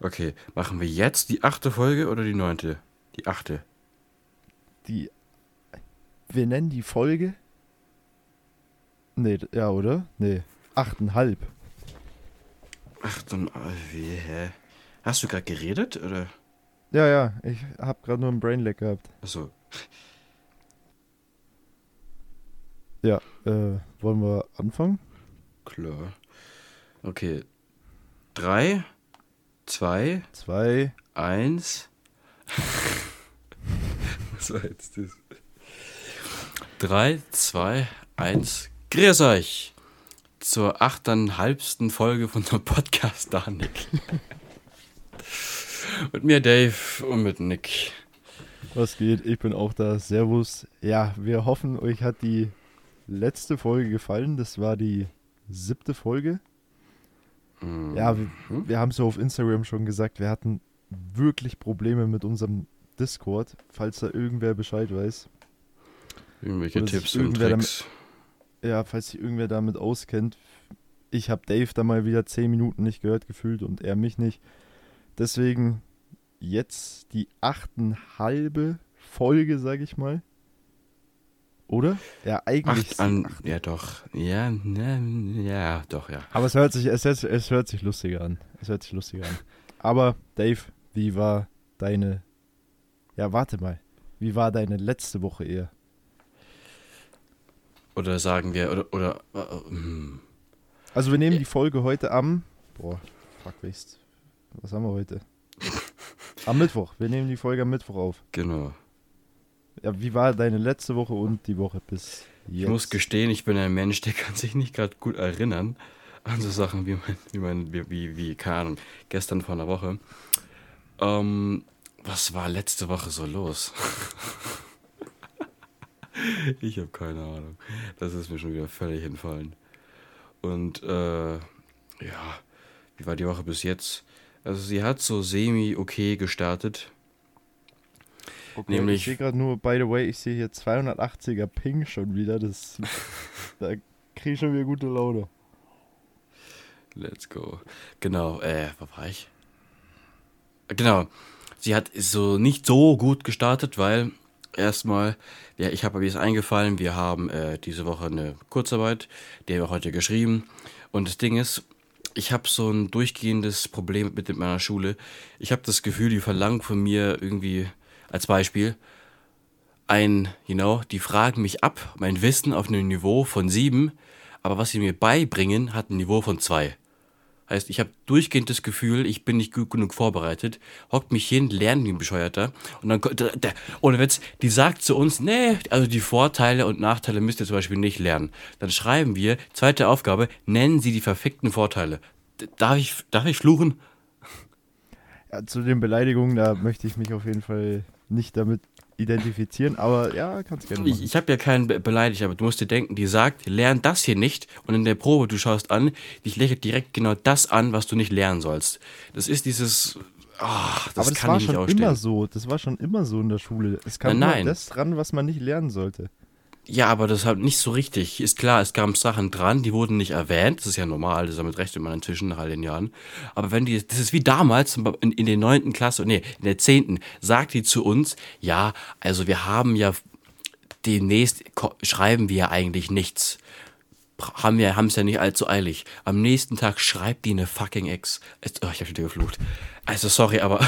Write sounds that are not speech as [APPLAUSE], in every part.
Okay, machen wir jetzt die achte Folge oder die neunte? Die achte. Die. Wir nennen die Folge. Nee, ja, oder? Nee. Achteinhalb. Achteinhalb, wie, hä? Hast du gerade geredet, oder? Ja, ja, ich hab gerade nur einen Brainlag gehabt. Achso. Ja, äh, wollen wir anfangen? Klar. Okay. Drei, zwei, Zwei. eins. Was war jetzt das? Drei, zwei, eins. Grüß euch zur achteinhalbsten Folge von unserem Podcast Danik. mit [LAUGHS] mir Dave und mit Nick. Was geht? Ich bin auch da. Servus. Ja, wir hoffen, euch hat die letzte Folge gefallen. Das war die siebte Folge. Ja, wir, Mhm. wir haben es ja auf Instagram schon gesagt, wir hatten wirklich Probleme mit unserem Discord, falls da irgendwer Bescheid weiß. Irgendwelche Oder Tipps und irgendwer damit- Tricks. Ja, falls sich irgendwer damit auskennt. Ich habe Dave da mal wieder 10 Minuten nicht gehört gefühlt und er mich nicht. Deswegen jetzt die achteinhalbe Folge, sag ich mal. Oder? Ja, eigentlich. Acht an. Ja, doch. Ja, ne, ja, doch, ja. Aber es hört, sich, es, hört, es hört sich lustiger an. Es hört sich lustiger an. Aber Dave, wie war deine. Ja, warte mal. Wie war deine letzte Woche eher? Oder sagen wir, oder, oder, äh, hm. Also wir nehmen die Folge heute am. Boah, fuck, was haben wir heute? [LAUGHS] Am Mittwoch. Wir nehmen die Folge am Mittwoch auf. genau. Ja, wie war deine letzte Woche und die Woche bis jetzt? Ich muss gestehen, ich bin ein Mensch, der kann sich nicht gerade gut erinnern an so Sachen wie mein, wie mein, wie, wie, wie, keine Ahnung, gestern vor einer Woche. Ähm, was war letzte Woche so los? [LAUGHS] ich habe keine Ahnung. Das ist mir schon wieder völlig entfallen. Und, äh, ja, wie war die Woche bis jetzt? Also sie hat so semi-okay gestartet. Okay, nämlich- Ich sehe gerade nur, by the way, ich sehe hier 280er Ping schon wieder. Das, [LAUGHS] da kriege ich schon wieder gute Laune. Let's go. Genau, äh, wo war ich? Genau. Sie hat so nicht so gut gestartet, weil erstmal, ja, ich habe mir ist eingefallen, wir haben äh, diese Woche eine Kurzarbeit, die haben wir heute geschrieben. Und das Ding ist, ich habe so ein durchgehendes Problem mit meiner Schule. Ich habe das Gefühl, die verlangen von mir irgendwie, als Beispiel, ein, you know, die fragen mich ab, mein Wissen auf einem Niveau von sieben, aber was sie mir beibringen, hat ein Niveau von zwei. Heißt, ich habe durchgehend das Gefühl, ich bin nicht gut genug vorbereitet, hockt mich hin, lernt wie ein Bescheuerter und dann, ohne Witz, die sagt zu uns, nee, also die Vorteile und Nachteile müsst ihr zum Beispiel nicht lernen. Dann schreiben wir, zweite Aufgabe, nennen Sie die verfickten Vorteile. Darf ich, darf ich fluchen? Ja, zu den Beleidigungen, da möchte ich mich auf jeden Fall nicht damit identifizieren, aber ja, kannst gerne Ich, machen. ich habe ja keinen be beleidigt, aber du musst dir denken, die sagt, lern das hier nicht und in der Probe, du schaust an, dich lächelt direkt genau das an, was du nicht lernen sollst. Das ist dieses, ah, das aber das kann war ich nicht schon ausstehen. immer so. Das war schon immer so in der Schule. Es kam Nein, immer nein. das dran, was man nicht lernen sollte. Ja, aber das halt nicht so richtig. Ist klar, es kamen Sachen dran, die wurden nicht erwähnt. Das ist ja normal, das ist damit recht, wenn man inzwischen nach all den Jahren. Aber wenn die, das ist wie damals in, in der neunten Klasse, nee, in der zehnten, sagt die zu uns, ja, also wir haben ja demnächst schreiben wir ja eigentlich nichts. Haben wir haben es ja nicht allzu eilig. Am nächsten Tag schreibt die eine fucking Ex. Oh, ich hab wieder geflucht. Also sorry, aber [LAUGHS]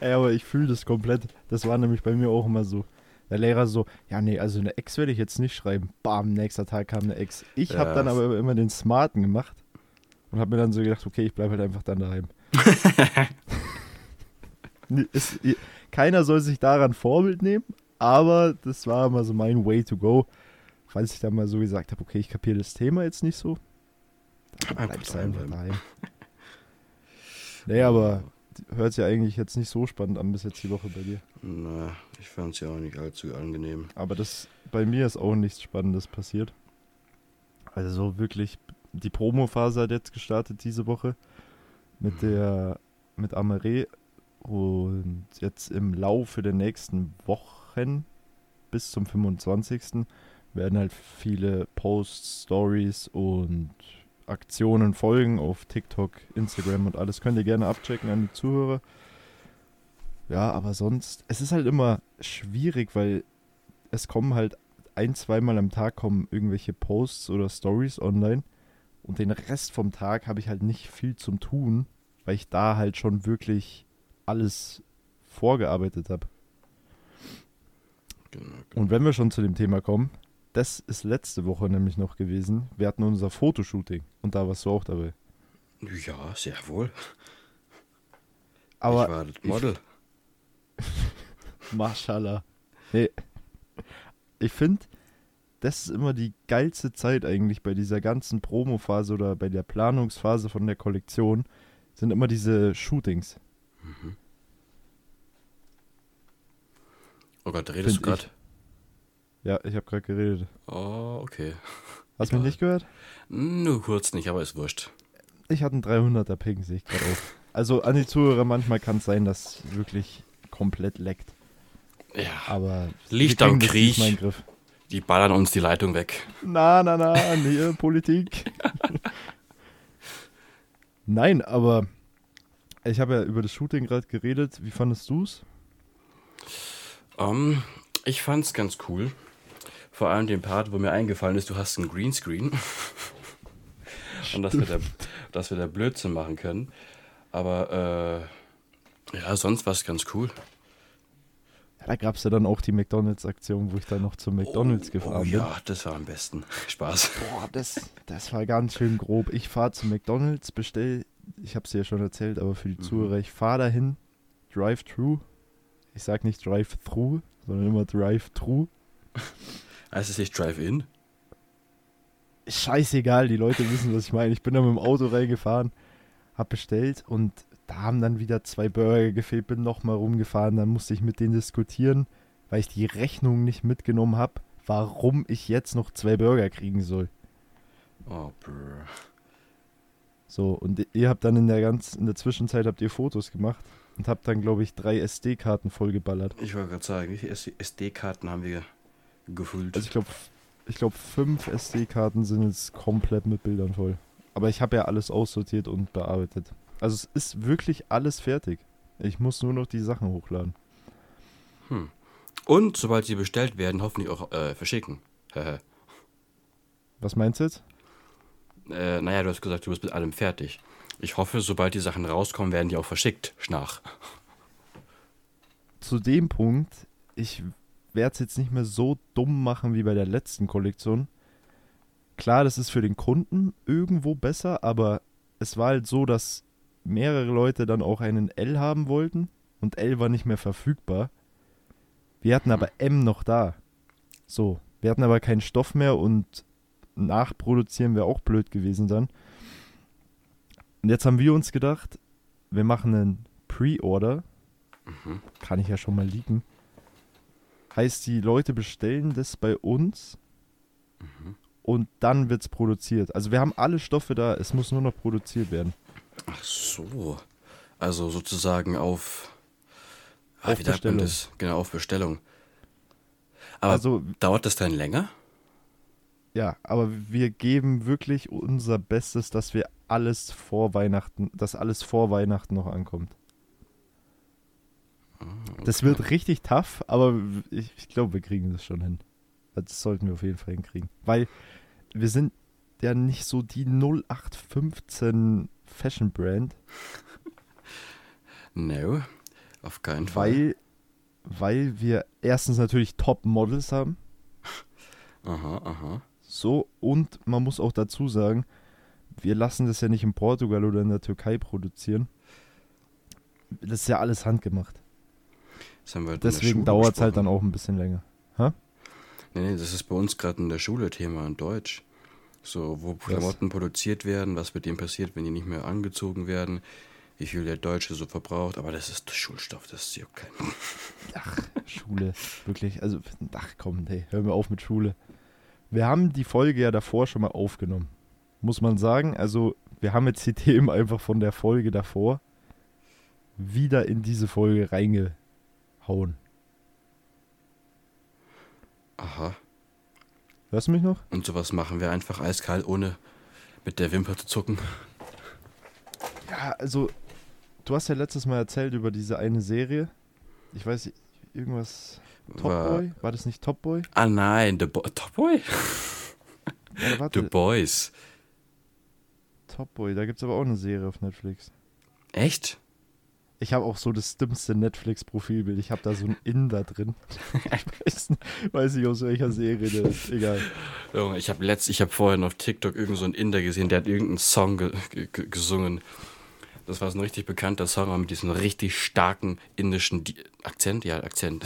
Ey, aber ich fühle das komplett. Das war nämlich bei mir auch immer so. Der Lehrer so, ja, nee, also eine Ex werde ich jetzt nicht schreiben. Bam, nächster Tag kam eine Ex. Ich habe Ja. dann aber immer den Smarten gemacht und habe mir dann so gedacht, okay, ich bleibe halt einfach dann daheim. [LAUGHS] Es, keiner soll sich daran Vorbild nehmen, aber das war immer so mein Way to go. Falls ich dann mal so gesagt habe, okay, ich kapiere das Thema jetzt nicht so, dann bleibst du einfach daheim. Nee, aber hört sich ja eigentlich jetzt nicht so spannend an bis jetzt die Woche bei dir. Na, ich fand es ja auch nicht allzu angenehm. Aber das bei mir ist auch nichts Spannendes passiert. Also so wirklich, die Promo-Phase hat jetzt gestartet diese Woche mit der mit Amare und jetzt im Laufe der nächsten Wochen bis zum 25. werden halt viele Posts, Stories und Aktionen folgen auf TikTok, Instagram und alles. Könnt ihr gerne abchecken an die Zuhörer. Ja, aber sonst, es ist halt immer schwierig, weil es kommen halt ein, zweimal am Tag kommen irgendwelche Posts oder Stories online und den Rest vom Tag habe ich halt nicht viel zum Tun, weil ich da halt schon wirklich alles vorgearbeitet habe. Genau, Und wenn wir schon zu dem Thema kommen, das ist letzte Woche nämlich noch gewesen. Wir hatten unser Fotoshooting und da warst du auch dabei. Ja, sehr wohl. Aber ich war das Model. Mashallah. Nee. Ich finde, das ist immer die geilste Zeit eigentlich bei dieser ganzen Promophase oder bei der Planungsphase von der Kollektion, sind immer diese Shootings. Oh Gott, redest Find du gerade? Ja, ich habe gerade geredet. Oh, okay. Hast du mich nicht gehört? Nur kurz nicht, aber ist wurscht. Ich hatte einen 300er Ping, sehe ich gerade auf. Also an die Zuhörer, manchmal kann es sein, dass wirklich komplett leckt. Ja, Aber Licht wir am Krieg. die ballern uns die Leitung weg. Na, na, na, nee, [LAUGHS] Politik. [LAUGHS] Nein, aber ich habe ja über das Shooting gerade geredet. Wie fandest du's? Ähm, ich fand's ganz cool. Vor allem den Part, wo mir eingefallen ist, du hast einen Greenscreen. [LAUGHS] Und dass wir, da, dass wir da Blödsinn machen können. Aber, äh, ja, sonst war's ganz cool. Da gab es ja dann auch die McDonalds-Aktion, wo ich dann noch zum McDonalds gefahren oh, bin. Ja, das war am besten. [LAUGHS] Spaß. Boah, das, das war ganz schön grob. Ich fahre zu McDonalds, bestell, ich habe es ja schon erzählt, aber für die Mhm. Zuhörer, ich fahre dahin, Drive-Thru. Ich sag nicht Drive-Thru, sondern immer Drive-Thru. Heißt es nicht Drive-In? scheißegal, die Leute wissen, was ich meine. Ich bin da mit dem Auto reingefahren, hab bestellt und da haben dann wieder zwei Burger gefehlt, bin nochmal rumgefahren, dann musste ich mit denen diskutieren, weil ich die Rechnung nicht mitgenommen habe, warum ich jetzt noch zwei Burger kriegen soll. Oh, brr. So, und ihr habt dann in der ganz, in der Zwischenzeit habt ihr Fotos gemacht und habt dann, glaube ich, drei SD-Karten vollgeballert. Ich wollte gerade sagen, wie viele SD-Karten haben wir gefüllt? Also ich glaube, ich glaube, fünf SD-Karten sind jetzt komplett mit Bildern voll. Aber ich habe ja alles aussortiert und bearbeitet. Also es ist wirklich alles fertig. Ich muss nur noch die Sachen hochladen. Hm. Und sobald sie bestellt werden, hoffentlich auch äh, verschicken. Was meinst du jetzt? äh, naja, du hast gesagt, du bist mit allem fertig. Ich hoffe, sobald die Sachen rauskommen, werden die auch verschickt. Schnach. Zu dem Punkt, ich werde es jetzt nicht mehr so dumm machen wie bei der letzten Kollektion. Klar, das ist für den Kunden irgendwo besser, aber es war halt so, dass mehrere Leute dann auch einen L haben wollten und L war nicht mehr verfügbar. Wir hatten aber M noch da. So, wir hatten aber keinen Stoff mehr und nachproduzieren wäre auch blöd gewesen dann. Und jetzt haben wir uns gedacht, wir machen einen Pre-Order. Mhm. Kann ich ja schon mal liegen. Heißt, die Leute bestellen das bei uns Mhm. und dann wird es produziert. Also wir haben alle Stoffe da, es muss nur noch produziert werden. Ach so. Also sozusagen auf. Ah, Auf wie Bestellung. das? Genau, auf Bestellung. Aber also dauert das dann länger? ja, aber wir geben wirklich unser Bestes, dass wir alles vor Weihnachten, dass alles vor Weihnachten noch ankommt. Das Okay. wird richtig tough, aber ich, ich glaube, wir kriegen das schon hin. Das sollten wir auf jeden Fall hinkriegen. Weil wir sind ja nicht so die 0815 Fashion Brand, [LAUGHS] No, auf keinen Fall. weil, weil wir erstens natürlich Top-Models haben. [LAUGHS] Aha, aha. So, und man muss auch dazu sagen, wir lassen das ja nicht in Portugal oder in der Türkei produzieren. Das ist ja alles handgemacht. Halt Deswegen dauert es halt dann auch ein bisschen länger. Nee, nee, das ist bei uns gerade in der Schule Thema in Deutsch. So, wo Klamotten produziert werden, was mit denen passiert, wenn die nicht mehr angezogen werden, wie viel der Deutsche so verbraucht. Aber das ist Schulstoff, das ist ja kein. Ach, Schule, wirklich. Also, ach komm, hey, hör mir auf mit Schule. Wir haben die Folge ja davor schon mal aufgenommen. Muss man sagen. Also, wir haben jetzt die [LAUGHS] Themen einfach von der Folge davor wieder in diese Folge reingehauen. Aha. Hörst du mich noch? Und sowas machen wir einfach eiskalt, ohne mit der Wimper zu zucken. Ja, also, du hast ja letztes Mal erzählt über diese eine Serie. Ich weiß irgendwas. Top War- Boy? War das nicht Top Boy? Ah nein, The Bo Top Boy? Ja, The Boys. Top Boy, da gibt es aber auch eine Serie auf Netflix. Echt? Ich habe auch so das dümmste Netflix-Profilbild. Ich habe da so einen Inder drin. Ich [LAUGHS] weiß, nicht- weiß nicht, aus welcher Serie der ist. Egal. Junge, ich habe letzt, ich habe vorhin auf TikTok irgendeinen so einen Inder gesehen, der hat irgendeinen Song ge ge gesungen. Das war so ein richtig bekannter Song aber mit diesem richtig starken indischen Di Akzent, ja, Akzent.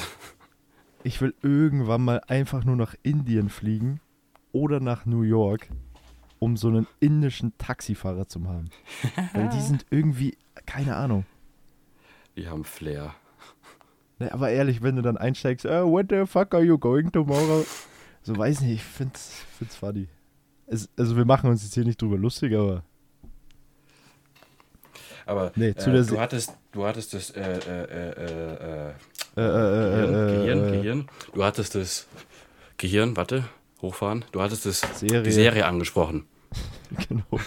Ich will irgendwann mal einfach nur nach Indien fliegen oder nach New York, um so einen indischen Taxifahrer zu haben. Weil die [LAUGHS] sind irgendwie, keine Ahnung. Die haben Flair. Ne, aber ehrlich, wenn du dann einsteigst, äh, what the fuck are you going tomorrow? [LAUGHS] So, weiß nicht, ich find's, find's funny. Es, also wir machen uns jetzt hier nicht drüber lustig, aber Aber Nee, zu äh, der du hattest, du hattest das äh, äh, äh, äh, äh, äh, äh, Gehirn, äh, Gehirn, äh, Gehirn. Du hattest das Gehirn, warte, hochfahren. Du hattest das Serie. die Serie angesprochen. [LAUGHS] genau.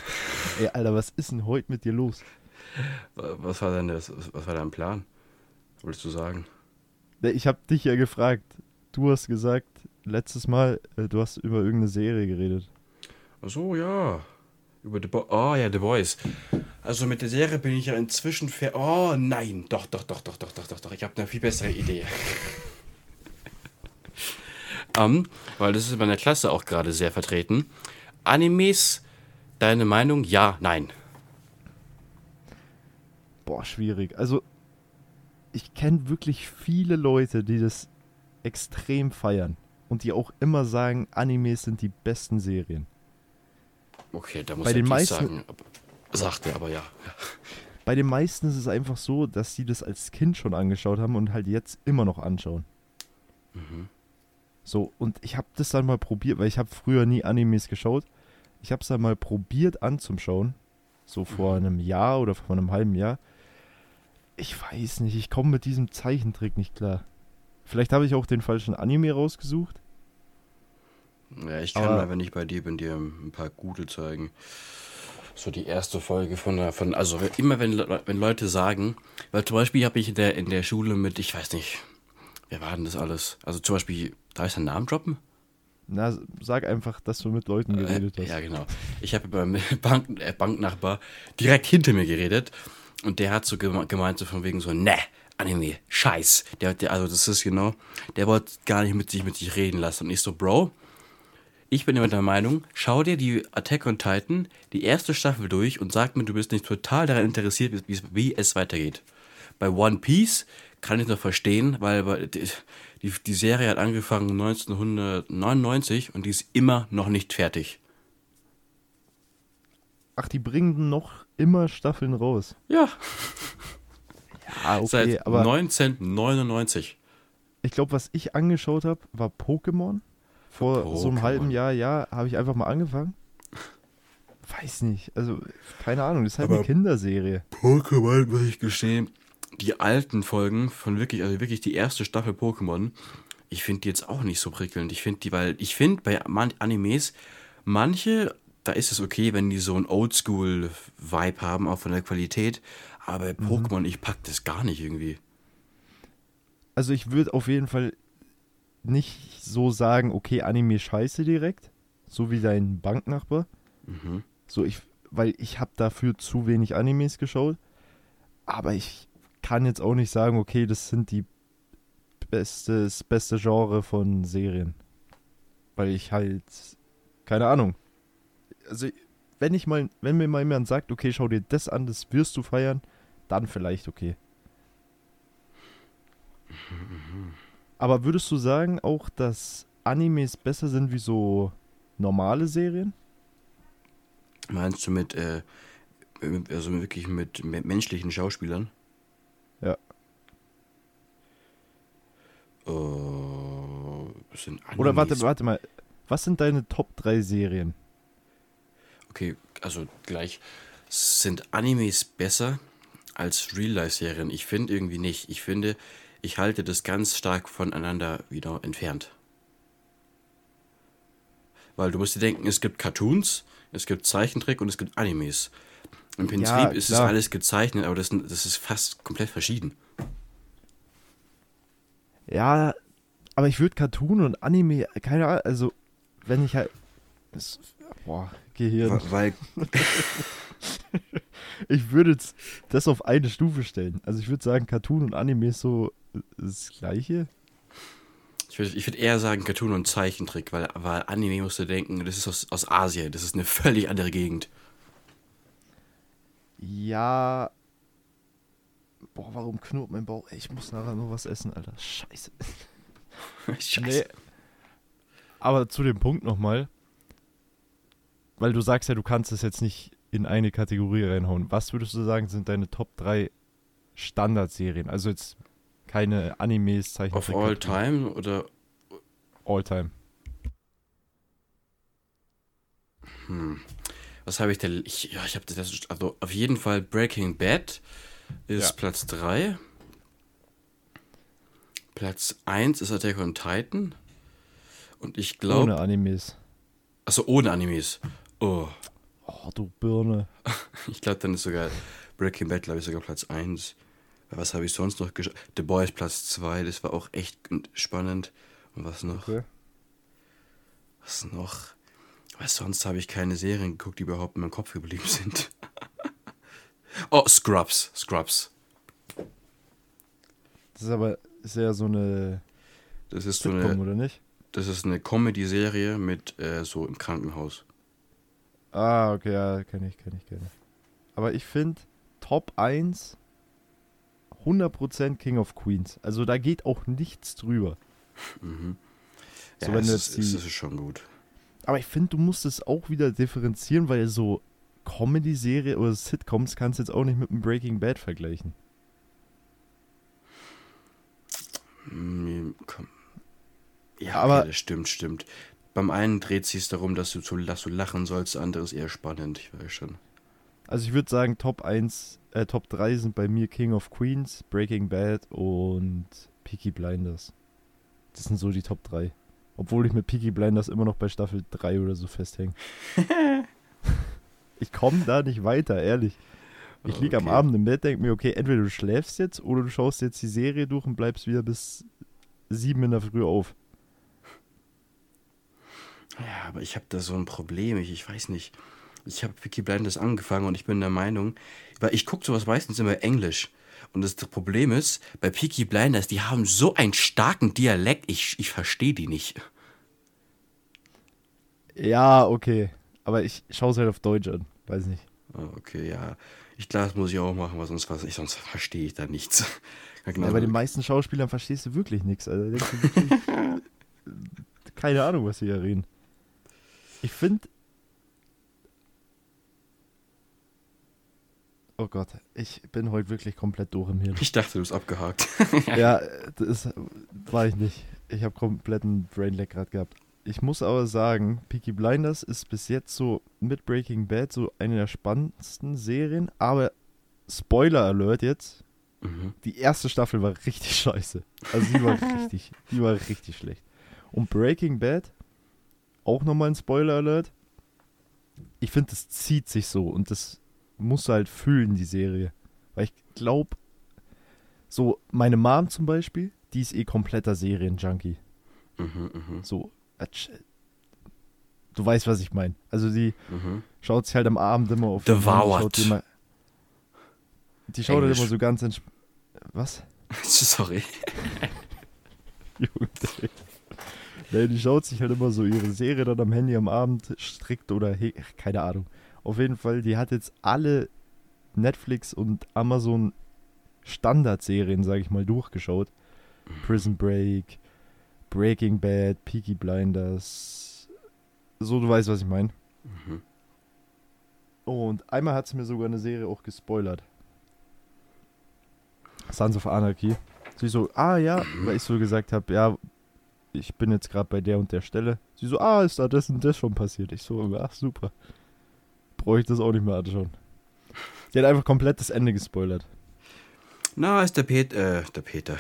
Ey, Alter, was ist denn heute mit dir los? Was war denn das, was war dein Plan? Wolltest du sagen? Ich habe dich ja gefragt. Du hast gesagt, letztes Mal, äh, du hast über irgendeine Serie geredet. Ach so, ja. Über The Bo Oh ja, The Boys. Also mit der Serie bin ich ja inzwischen fer. Oh nein, doch, doch, doch, doch, doch, doch, doch, doch. Ich habe eine viel bessere Idee. [LAUGHS] ähm, weil das ist in meiner Klasse auch gerade sehr vertreten. Animes, deine Meinung? Ja, nein. Boah, schwierig. Also, ich kenne wirklich viele Leute, die das extrem feiern. Und die auch immer sagen, Animes sind die besten Serien. Okay, da muss Bei ich den meisten- sagen. Sagt er aber ja. [LAUGHS] Bei den meisten ist es einfach so, dass die das als Kind schon angeschaut haben und halt jetzt immer noch anschauen. Mhm. So, und ich habe das dann mal probiert, weil ich habe früher nie Animes geschaut. Ich habe es dann mal probiert anzuschauen. So vor einem Jahr oder vor einem halben Jahr. Ich weiß nicht, ich komme mit diesem Zeichentrick nicht klar. Vielleicht habe ich auch den falschen Anime rausgesucht. Ja, ich kann Aber- mal, wenn ich bei dir bin, dir ein paar gute zeigen. So die erste Folge von der, von, also immer wenn, wenn Leute sagen, weil zum Beispiel habe ich in der, in der Schule mit, ich weiß nicht, wer war denn das alles? Also zum Beispiel, darf ich seinen Namen droppen? Na, sag einfach, dass du mit Leuten geredet Äh, hast. ja, genau. Ich habe beim [LAUGHS] Bank, äh, Banknachbar direkt hinter mir geredet und der hat so geme- gemeint, so von wegen so, ne, Anime, scheiß. Der, der, also das ist genau, der wollte gar nicht mit sich, mit sich reden lassen. Und ich so, Bro, ich bin immer der Meinung, schau dir die Attack on Titan, die erste Staffel durch und sag mir, du bist nicht total daran interessiert, wie, wie- es weitergeht. Bei One Piece kann ich noch verstehen, weil die, die Serie hat angefangen 1999 und die ist immer noch nicht fertig. Ach, die bringen noch immer Staffeln raus. Ja, Ah, okay, seit aber 1999. ich glaube, was ich angeschaut habe, war Pokémon. Vor so einem Pokémon. halben Jahr, ja, habe ich einfach mal angefangen. Weiß nicht, also keine Ahnung, das ist halt Aber- eine Kinderserie. Pokémon, muss ich gestehen, die alten Folgen von wirklich, also wirklich die erste Staffel Pokémon, ich finde die jetzt auch nicht so prickelnd. Ich finde die, weil ich finde bei Animes, manche, da ist es okay, wenn die so einen Oldschool-Vibe haben, auch von der Qualität. Aber bei Pokémon, ich pack das gar nicht irgendwie. Also ich würde auf jeden Fall nicht so sagen, okay, Anime scheiße direkt, so wie dein Banknachbar. Mhm. So ich, weil ich habe dafür zu wenig Animes geschaut. Aber ich kann jetzt auch nicht sagen, okay, das sind die beste, das beste Genre von Serien. Weil ich halt, keine Ahnung. Also, wenn ich mal, wenn mir mal jemand sagt, okay, schau dir das an, das wirst du feiern, dann vielleicht okay. Aber würdest du sagen auch, dass Animes besser sind wie so normale Serien? Meinst du mit, äh, also wirklich mit me- menschlichen Schauspielern? Ja. Sind Oder warte, warte mal. Was sind deine Top 3 Serien? Okay, also gleich. Sind Animes besser als Real-Life-Serien? Ich finde irgendwie nicht. Ich finde, ich halte das ganz stark voneinander wieder entfernt. Weil du musst dir denken, es gibt Cartoons, es gibt Zeichentrick und es gibt Animes. Im Prinzip Ja, ist es alles gezeichnet, aber das, das ist fast komplett verschieden. Ja, aber ich würde Cartoon und Anime, keine Ahnung, also wenn ich halt. Das, boah, Gehirn. Weil, [LAUGHS] Ich würde das auf eine Stufe stellen. Also ich würde sagen, Cartoon und Anime ist so das Gleiche. ich würde ich würd eher sagen Cartoon und Zeichentrick, weil, weil Anime musst du denken, das ist aus, aus Asien, das ist eine völlig andere Gegend. Ja. Boah, warum knurrt mein Bauch? Ey, ich muss nachher nur was essen, Alter. Scheiße. [LAUGHS] Scheiße. Nee. Aber zu dem Punkt nochmal. Weil du sagst ja, du kannst es jetzt nicht in eine Kategorie reinhauen. Was würdest du sagen, sind deine Top 3 Standardserien? Also jetzt keine Animes, Of Zeichentrick. all time oder All time. Hm. Was habe ich denn? Ich, ja, ich habe das. Also auf jeden Fall Breaking Bad ist Ja. Platz 3. Platz 1 ist Attack on Titan. Und ich glaube. Ohne Animes. Achso, ohne Animes. Oh. Oh, du Birne. Ich glaube, dann ist sogar Breaking Bad, glaube ich, sogar Platz 1. Was habe ich sonst noch geschaut? The Boys Platz 2, das war auch echt spannend. Und was noch? Okay. Was noch? Was sonst habe ich keine Serien geguckt, die überhaupt in meinem Kopf geblieben sind. [LAUGHS] oh, Scrubs. Scrubs. Das ist aber ist ja so eine Das ist so Sitcom, eine, oder nicht? das ist eine Comedy-Serie mit äh, so im Krankenhaus. Ah, okay, ja, kenne ich, kenne ich, kenne ich. Aber ich finde Top 1 100% King of Queens. Also da geht auch nichts drüber. Mhm. So, ja, wenn es jetzt es die- ist schon gut. Aber ich finde, du musst es auch wieder differenzieren, weil so Comedy-Serie oder Sitcoms kannst du jetzt auch nicht mit einem Breaking Bad vergleichen. Mm. Ja, Aber- okay, das stimmt, stimmt. Beim einen dreht sich darum, dass du, zu, dass du lachen sollst, das andere ist eher spannend, ich weiß schon. Also ich würde sagen, Top 1, äh, Top 3 sind bei mir King of Queens, Breaking Bad und Peaky Blinders. Das sind so die Top 3. Obwohl ich mit Peaky Blinders immer noch bei Staffel 3 oder so festhänge. [LAUGHS] ich komme da nicht weiter, ehrlich. Ich liege am Okay. Abend im Bett, denke mir, okay, entweder du schläfst jetzt oder du schaust jetzt die Serie durch und bleibst wieder bis 7 in der Früh auf. Ja, aber ich habe da so ein Problem. Ich, ich weiß nicht. Ich habe Vicky Blinders angefangen und ich bin der Meinung, weil ich gucke sowas meistens immer Englisch. Und das, Problem ist, bei Peaky Blinders, die haben so einen starken Dialekt, ich, ich verstehe die nicht. Ja, okay. Aber ich schaue es halt auf Deutsch an. Weiß nicht. Ah, Okay, ja. Ich glaube, das muss ich auch machen, weil sonst, was, ich, sonst verstehe ich da nichts. [LAUGHS] Ja, genau. Ja, bei den meisten Schauspielern verstehst du wirklich nichts. Also, du wirklich, [LAUGHS] keine Ahnung, was sie hier reden. Ich finde. Oh Gott, ich bin heute wirklich komplett durch im Hirn. ich dachte, du bist abgehakt. [LAUGHS] ja, [LAUGHS] das war ich nicht. Ich habe kompletten Brainlag gerade gehabt. Ich muss aber sagen, Peaky Blinders ist bis jetzt so mit Breaking Bad so eine der spannendsten Serien. Aber Spoiler Alert jetzt, mhm. die erste Staffel war richtig [LAUGHS] scheiße. Also die war richtig, die war richtig schlecht. Und Breaking Bad, auch nochmal ein Spoiler Alert. Ich finde, das zieht sich so und das musst du halt fühlen, die Serie. Weil ich glaube, so meine Mom zum Beispiel, die ist eh kompletter Serienjunkie. Mhm, mhm, So, äh, du weißt, was ich meine. Also die mhm. schaut sich halt am Abend immer auf. Devoured. Schaut die, immer, die schaut halt immer so ganz entsp Was? [LAUGHS] Sorry. [LAUGHS] Junge. Nee, die schaut sich halt immer so ihre Serie dann am Handy am Abend strikt oder he keine Ahnung. Auf jeden Fall, die hat jetzt alle Netflix und Amazon Standardserien, sage ich mal, durchgeschaut. Prison Break, Breaking Bad, Peaky Blinders. So, du weißt, was ich meine. Mhm. Und einmal hat sie mir sogar eine Serie auch gespoilert. Sons of Anarchy. Sie so, ah ja, weil ich so gesagt habe, ja, ich bin jetzt gerade bei der und der Stelle. Sie so, ah, ist da das und das schon passiert? Ich so, ach super. Brauche ich das auch nicht mehr anschauen. Die hat einfach komplett das Ende gespoilert. Na, ist der Peter, äh, der Peter.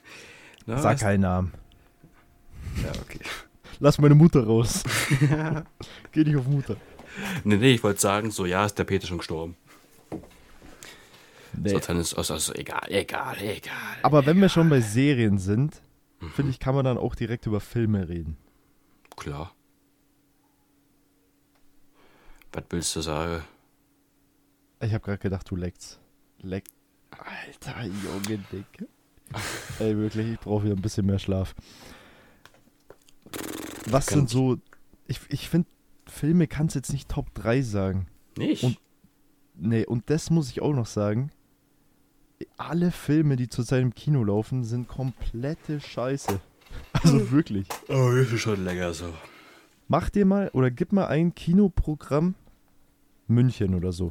[LAUGHS] Na, Sag keinen Namen. Ja, okay. Lass meine Mutter raus. [LAUGHS] Geh nicht auf Mutter. nee, nee, ich wollte sagen, so, ja, ist der Peter schon gestorben. Nee. So, dann ist also, also egal, egal, egal. Aber wenn wir schon bei Serien sind, finde ich, kann man dann auch direkt über Filme reden. Klar. Was willst du sagen? Ich habe gerade gedacht, du leckst. Leck. Alter, Junge, Dick. [LAUGHS] Ey, wirklich, ich brauche wieder ein bisschen mehr Schlaf. Was Kann- sind so. Ich, ich finde, Filme kannst jetzt nicht Top 3 sagen. Nicht? Und- Nee, und das muss ich auch noch sagen. Alle Filme, die zurzeit im Kino laufen, sind komplette Scheiße. [LAUGHS] Also wirklich. oh, das ist schon länger so. Mach dir mal oder gib mal ein Kinoprogramm München oder so.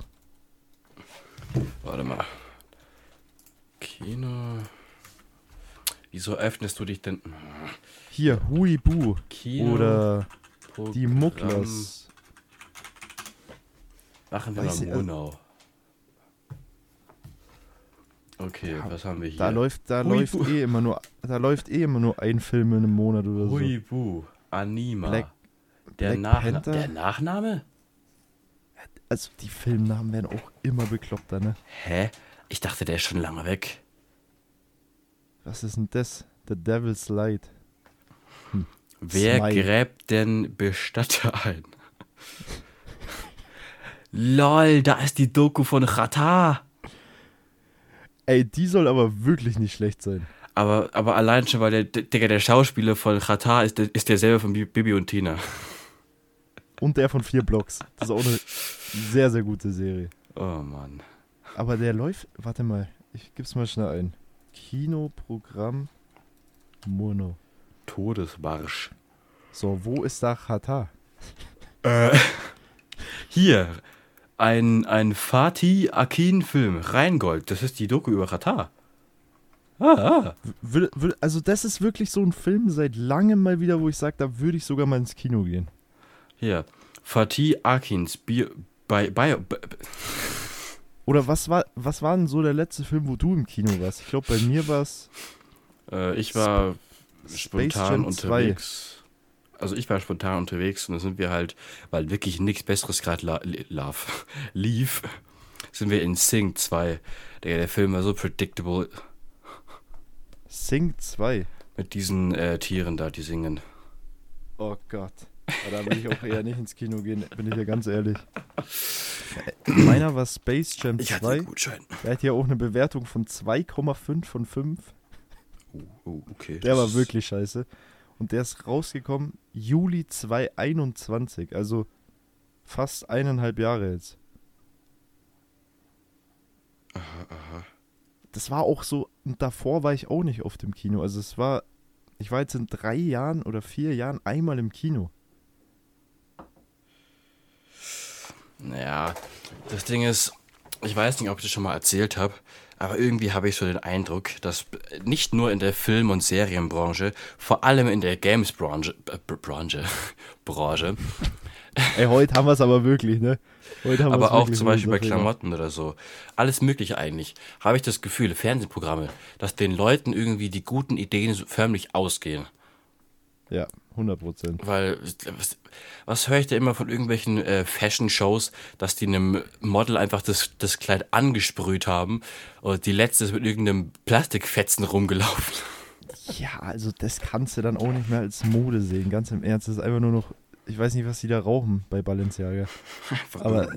Warte mal. Kino. Wieso öffnest du dich denn? Hier, Huibu Kino. oder Die Programm. Mucklers. Machen wir Weiß mal ich, also- Monau. Okay, Ja, was haben wir hier? Da läuft, da Huibu. läuft eh immer nur, da läuft eh immer nur ein Film in einem Monat oder so. Huibu, Anima. Black- der, Black Nachna Panther? der Nachname? Also die Filmnamen werden auch immer bekloppter, ne? Hä? Ich dachte, der ist schon lange weg. Was ist denn das? The Devil's Light. Wer Smile. gräbt denn Bestatter ein? [LAUGHS] Lol, da ist die Doku von Chata. Ey, die soll aber wirklich nicht schlecht sein. Aber, aber allein schon, weil der, Digga, der Schauspieler von Chata ist, der- ist derselbe von Bi- Bibi und Tina. [LAUGHS] Und der von vier Blocks. Das ist auch eine sehr, sehr gute Serie. Oh Mann. Aber der läuft, warte mal, ich gib's mal schnell ein. Kinoprogramm Mono. Todesmarsch. So, wo ist da Chata? Äh, [LAUGHS] hier, ein, ein Fatih Akin-Film, Rheingold. Das ist die Doku über Chata. Ah, ah. Also das ist wirklich so ein Film seit langem mal wieder, wo ich sage, da würde ich sogar mal ins Kino gehen. Hier, Fatih Akins Bio, bei, bei, bei, Oder was war, was war denn so der letzte Film, wo du im Kino warst? Ich glaube, bei mir war es äh, ich war Space spontan Jam 2. Also ich war spontan unterwegs und dann sind wir halt, weil wirklich nichts Besseres gerade la lauf- [LAUGHS] lief, sind wir in Sing 2. Der, der Film war so predictable Sing 2. mit diesen äh, Tieren da, die singen. Oh Gott. Aber da will ich auch eher nicht ins Kino gehen, bin ich ja ganz ehrlich. [CLEARS THROAT] Meiner war Space Jam 2. Gutschein. Der hat ja auch eine Bewertung von 2,5 von 5. Oh, oh, okay. Der das war wirklich scheiße. Und der ist rausgekommen Juli 2021, also fast eineinhalb Jahre jetzt. Das war auch so, und davor war ich auch nicht oft im Kino. Also es war, ich war jetzt in drei Jahren oder vier Jahren einmal im Kino. Naja, das Ding ist, ich weiß nicht, ob ich das schon mal erzählt habe, aber irgendwie habe ich so den Eindruck, dass nicht nur in der Film- und Serienbranche, vor allem in der Games-Branche, äh, Br- Branche, [LAUGHS] Branche, Ey, heute haben wir es aber wirklich, ne? Heute haben aber auch zum Beispiel bei. Klamotten oder so, alles Mögliche eigentlich, habe ich das Gefühl, Fernsehprogramme, dass den Leuten irgendwie die guten Ideen so förmlich ausgehen. Ja, 100 Prozent. Weil, was, was höre ich da immer von irgendwelchen äh, Fashion-Shows, dass die einem Model einfach das, das Kleid angesprüht haben und die letzte ist mit irgendeinem Plastikfetzen rumgelaufen. Ja, also das kannst du dann auch nicht mehr als Mode sehen, ganz im Ernst. Das ist einfach nur noch, ich weiß nicht, was die da rauchen bei Balenciaga. [LAUGHS] Aber-.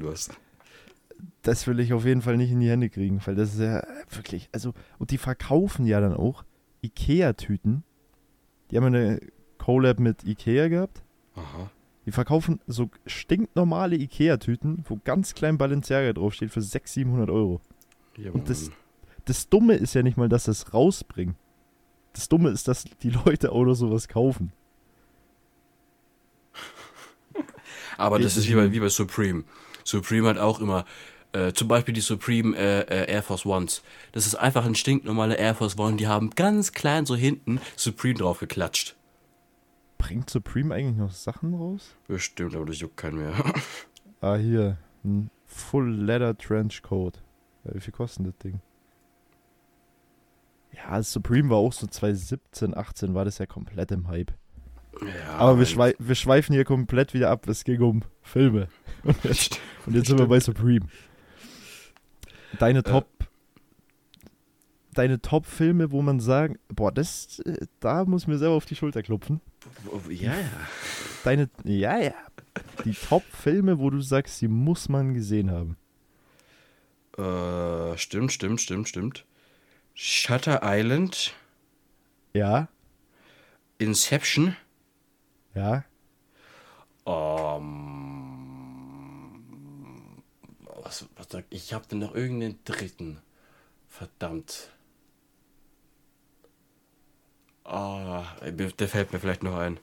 Das will ich auf jeden Fall nicht in die Hände kriegen, weil das ist ja wirklich, also, und die verkaufen ja dann auch Ikea-Tüten. Die haben eine Collab mit Ikea gehabt. Aha. Die verkaufen so stinknormale Ikea-Tüten, wo ganz klein Balenciaga draufsteht, für 600, 700 Euro. Ja, Und das-. Das Dumme ist ja nicht mal, dass das rausbringen. Das Dumme ist, dass die Leute auch noch sowas kaufen. [LAUGHS] Aber das ist wie bei, wie bei Supreme. Supreme hat auch immer, äh, zum Beispiel die Supreme äh, äh, Air Force Ones. Das ist einfach ein stinknormaler Air Force One. Die haben ganz klein so hinten Supreme drauf geklatscht. Bringt Supreme eigentlich noch Sachen raus? Bestimmt, aber das juckt keinen mehr. [LAUGHS] Ah, hier. Ein Full Leather Trench Coat. Ja, wie viel kostet das Ding? Ja, Supreme war auch so 2017, 18 war das ja komplett im Hype. Ja, Aber wir, schwei wir schweifen hier komplett wieder ab. Es ging um Filme. [LAUGHS] Und jetzt, und jetzt sind wir bei Supreme. Deine Top. Deine Top-Filme, wo man sagen, boah, das, äh, da muss ich mir selber auf die Schulter klopfen. Ja, ja. Deine, ja, ja. Die Top-Filme, wo du sagst, die muss man gesehen haben. Äh, stimmt, stimmt, stimmt, stimmt. Shutter Island, Ja, Inception, ja. ähm, was, was sag ich? Ich habe denn noch irgendeinen dritten. Verdammt. Ah, mir- der fällt mir vielleicht noch ein.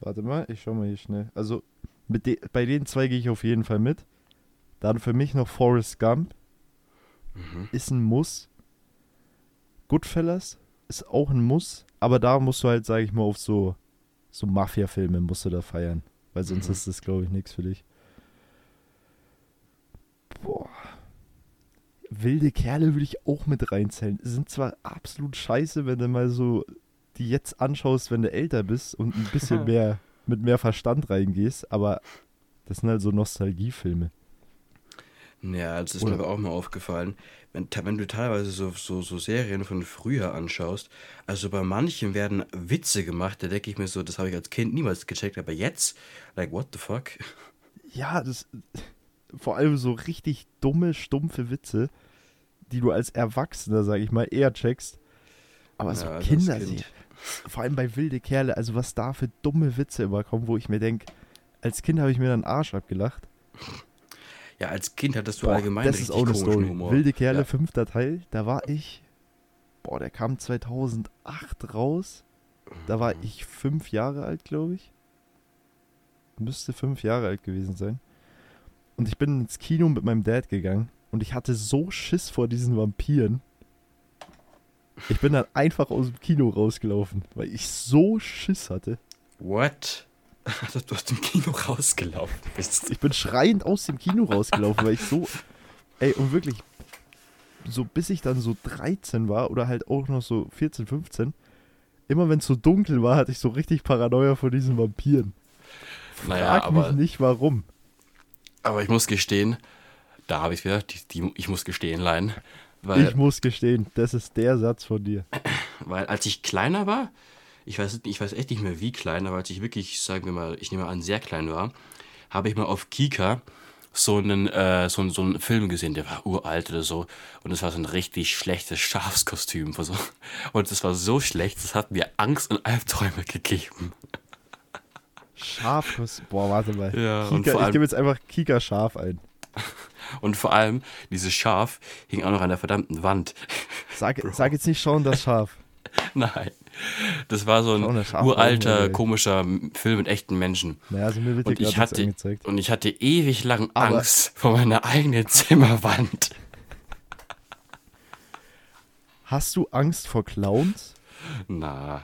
Warte mal, ich schau mal hier schnell. Also, de bei den zwei gehe ich auf jeden Fall mit. Dann für mich noch Forrest Gump. Mhm. Ist ein Muss. Goodfellas ist auch ein Muss. Aber da musst du halt, sag ich mal, auf so, so Mafia-Filme musst du da feiern. Weil sonst Mhm. ist das, glaube ich, nichts für dich. Boah. Wilde Kerle würde ich auch mit reinzählen. Sind zwar absolut scheiße, wenn du mal so die jetzt anschaust, wenn du älter bist und ein bisschen [LAUGHS] mehr mit mehr Verstand reingehst, aber das sind halt so Nostalgiefilme. Ja, das ist mir aber auch mal aufgefallen. Wenn, wenn du teilweise so, so, so Serien von früher anschaust, also bei manchen werden Witze gemacht, da denke ich mir so, das habe ich als Kind niemals gecheckt, aber jetzt, like, what the fuck? Ja, das vor allem so richtig dumme, stumpfe Witze, die du als Erwachsener, sag ich mal, eher checkst. Aber so Ja, Kinder, Kind. vor allem bei wilde Kerle, also was da für dumme Witze immer kommen, wo ich mir denke, als Kind habe ich mir dann Arsch abgelacht. Ja, als Kind hattest du Boah, allgemein das richtig ist auch eine Story. Humor. Wilde Kerle, Ja. fünfter Teil, da war ich, boah, der kam 2008 raus. Da war Mhm. ich fünf Jahre alt, glaube ich. Müsste fünf Jahre alt gewesen sein. Und ich bin ins Kino mit meinem Dad gegangen und ich hatte so Schiss vor diesen Vampiren. Ich bin dann einfach aus dem Kino rausgelaufen, weil ich so Schiss hatte. What? Dass [LAUGHS] du aus dem Kino rausgelaufen bist. Ich bin schreiend aus dem Kino rausgelaufen, weil ich so. Ey, und wirklich, so bis ich dann so 13 war oder halt auch noch so 14, 15, immer wenn es so dunkel war, hatte ich so richtig Paranoia vor diesen Vampiren. Naja, Frag mich aber, nicht warum. Aber ich muss gestehen, da habe ich wieder, die, die, ich muss gestehen, Lein. Weil, ich muss gestehen, das ist der Satz von dir. weil als ich kleiner war, ich weiß, ich weiß echt nicht mehr wie klein, aber als ich wirklich, sagen wir mal, ich nehme an, sehr klein war, habe ich mal auf Kika so einen, äh, so, einen- so einen Film gesehen, der war uralt oder so. Und es war so ein richtig schlechtes Schafskostüm. Und das war so schlecht, das hat mir Angst und Albträume gegeben. Schafkuss. Boah, warte mal. Ja, Kika, ich gebe jetzt einfach Kika Schaf ein. [LAUGHS] Und vor allem, dieses Schaf hing auch noch an der verdammten Wand. [LAUGHS] Sag, sag jetzt nicht schon das Schaf. [LAUGHS] Nein. Das war so ein uralter, auch, ey. komischer Film mit echten Menschen. Naja, also mir wird Und ich, hatte, angezeigt. und ich hatte ewig lang Aber- Angst vor meiner eigenen Zimmerwand. Hast du Angst vor Clowns? Na,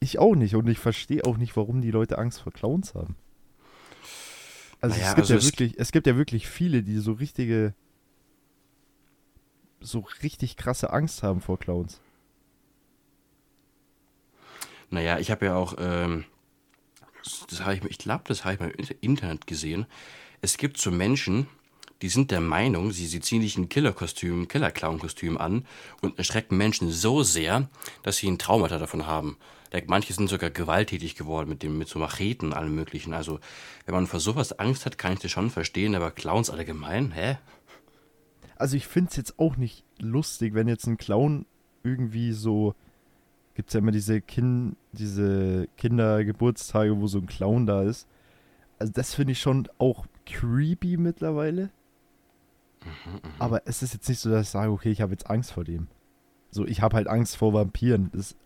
Ich auch nicht und ich verstehe auch nicht, warum die Leute Angst vor Clowns haben. Also, Naja, es, gibt also ja es- wirklich, es gibt ja wirklich viele, die so richtige, so richtig krasse Angst haben vor Clowns. naja, ich habe ja auch, ähm, das habe ich, ich glaube, das habe ich mal im Inter- Internet gesehen. Es gibt so Menschen, die sind der Meinung, sie, sie ziehen sich ein Killerkostüm, Killer-Clown-Kostüm an und erschrecken Menschen so sehr, dass sie ein Traumata davon haben. Manche sind sogar gewalttätig geworden mit dem, mit so Macheten, allem möglichen. Also, wenn man vor sowas Angst hat, kann ich das schon verstehen, aber Clowns allgemein, hä? Also ich finde es jetzt auch nicht lustig, wenn jetzt ein Clown irgendwie so, gibt es ja immer diese, kind, diese Kindergeburtstage, wo so ein Clown da ist. Also das finde ich schon auch creepy mittlerweile. Aber es ist jetzt nicht so, dass ich sage, okay, ich habe jetzt Angst vor dem. So, ich habe halt Angst vor Vampiren. Das,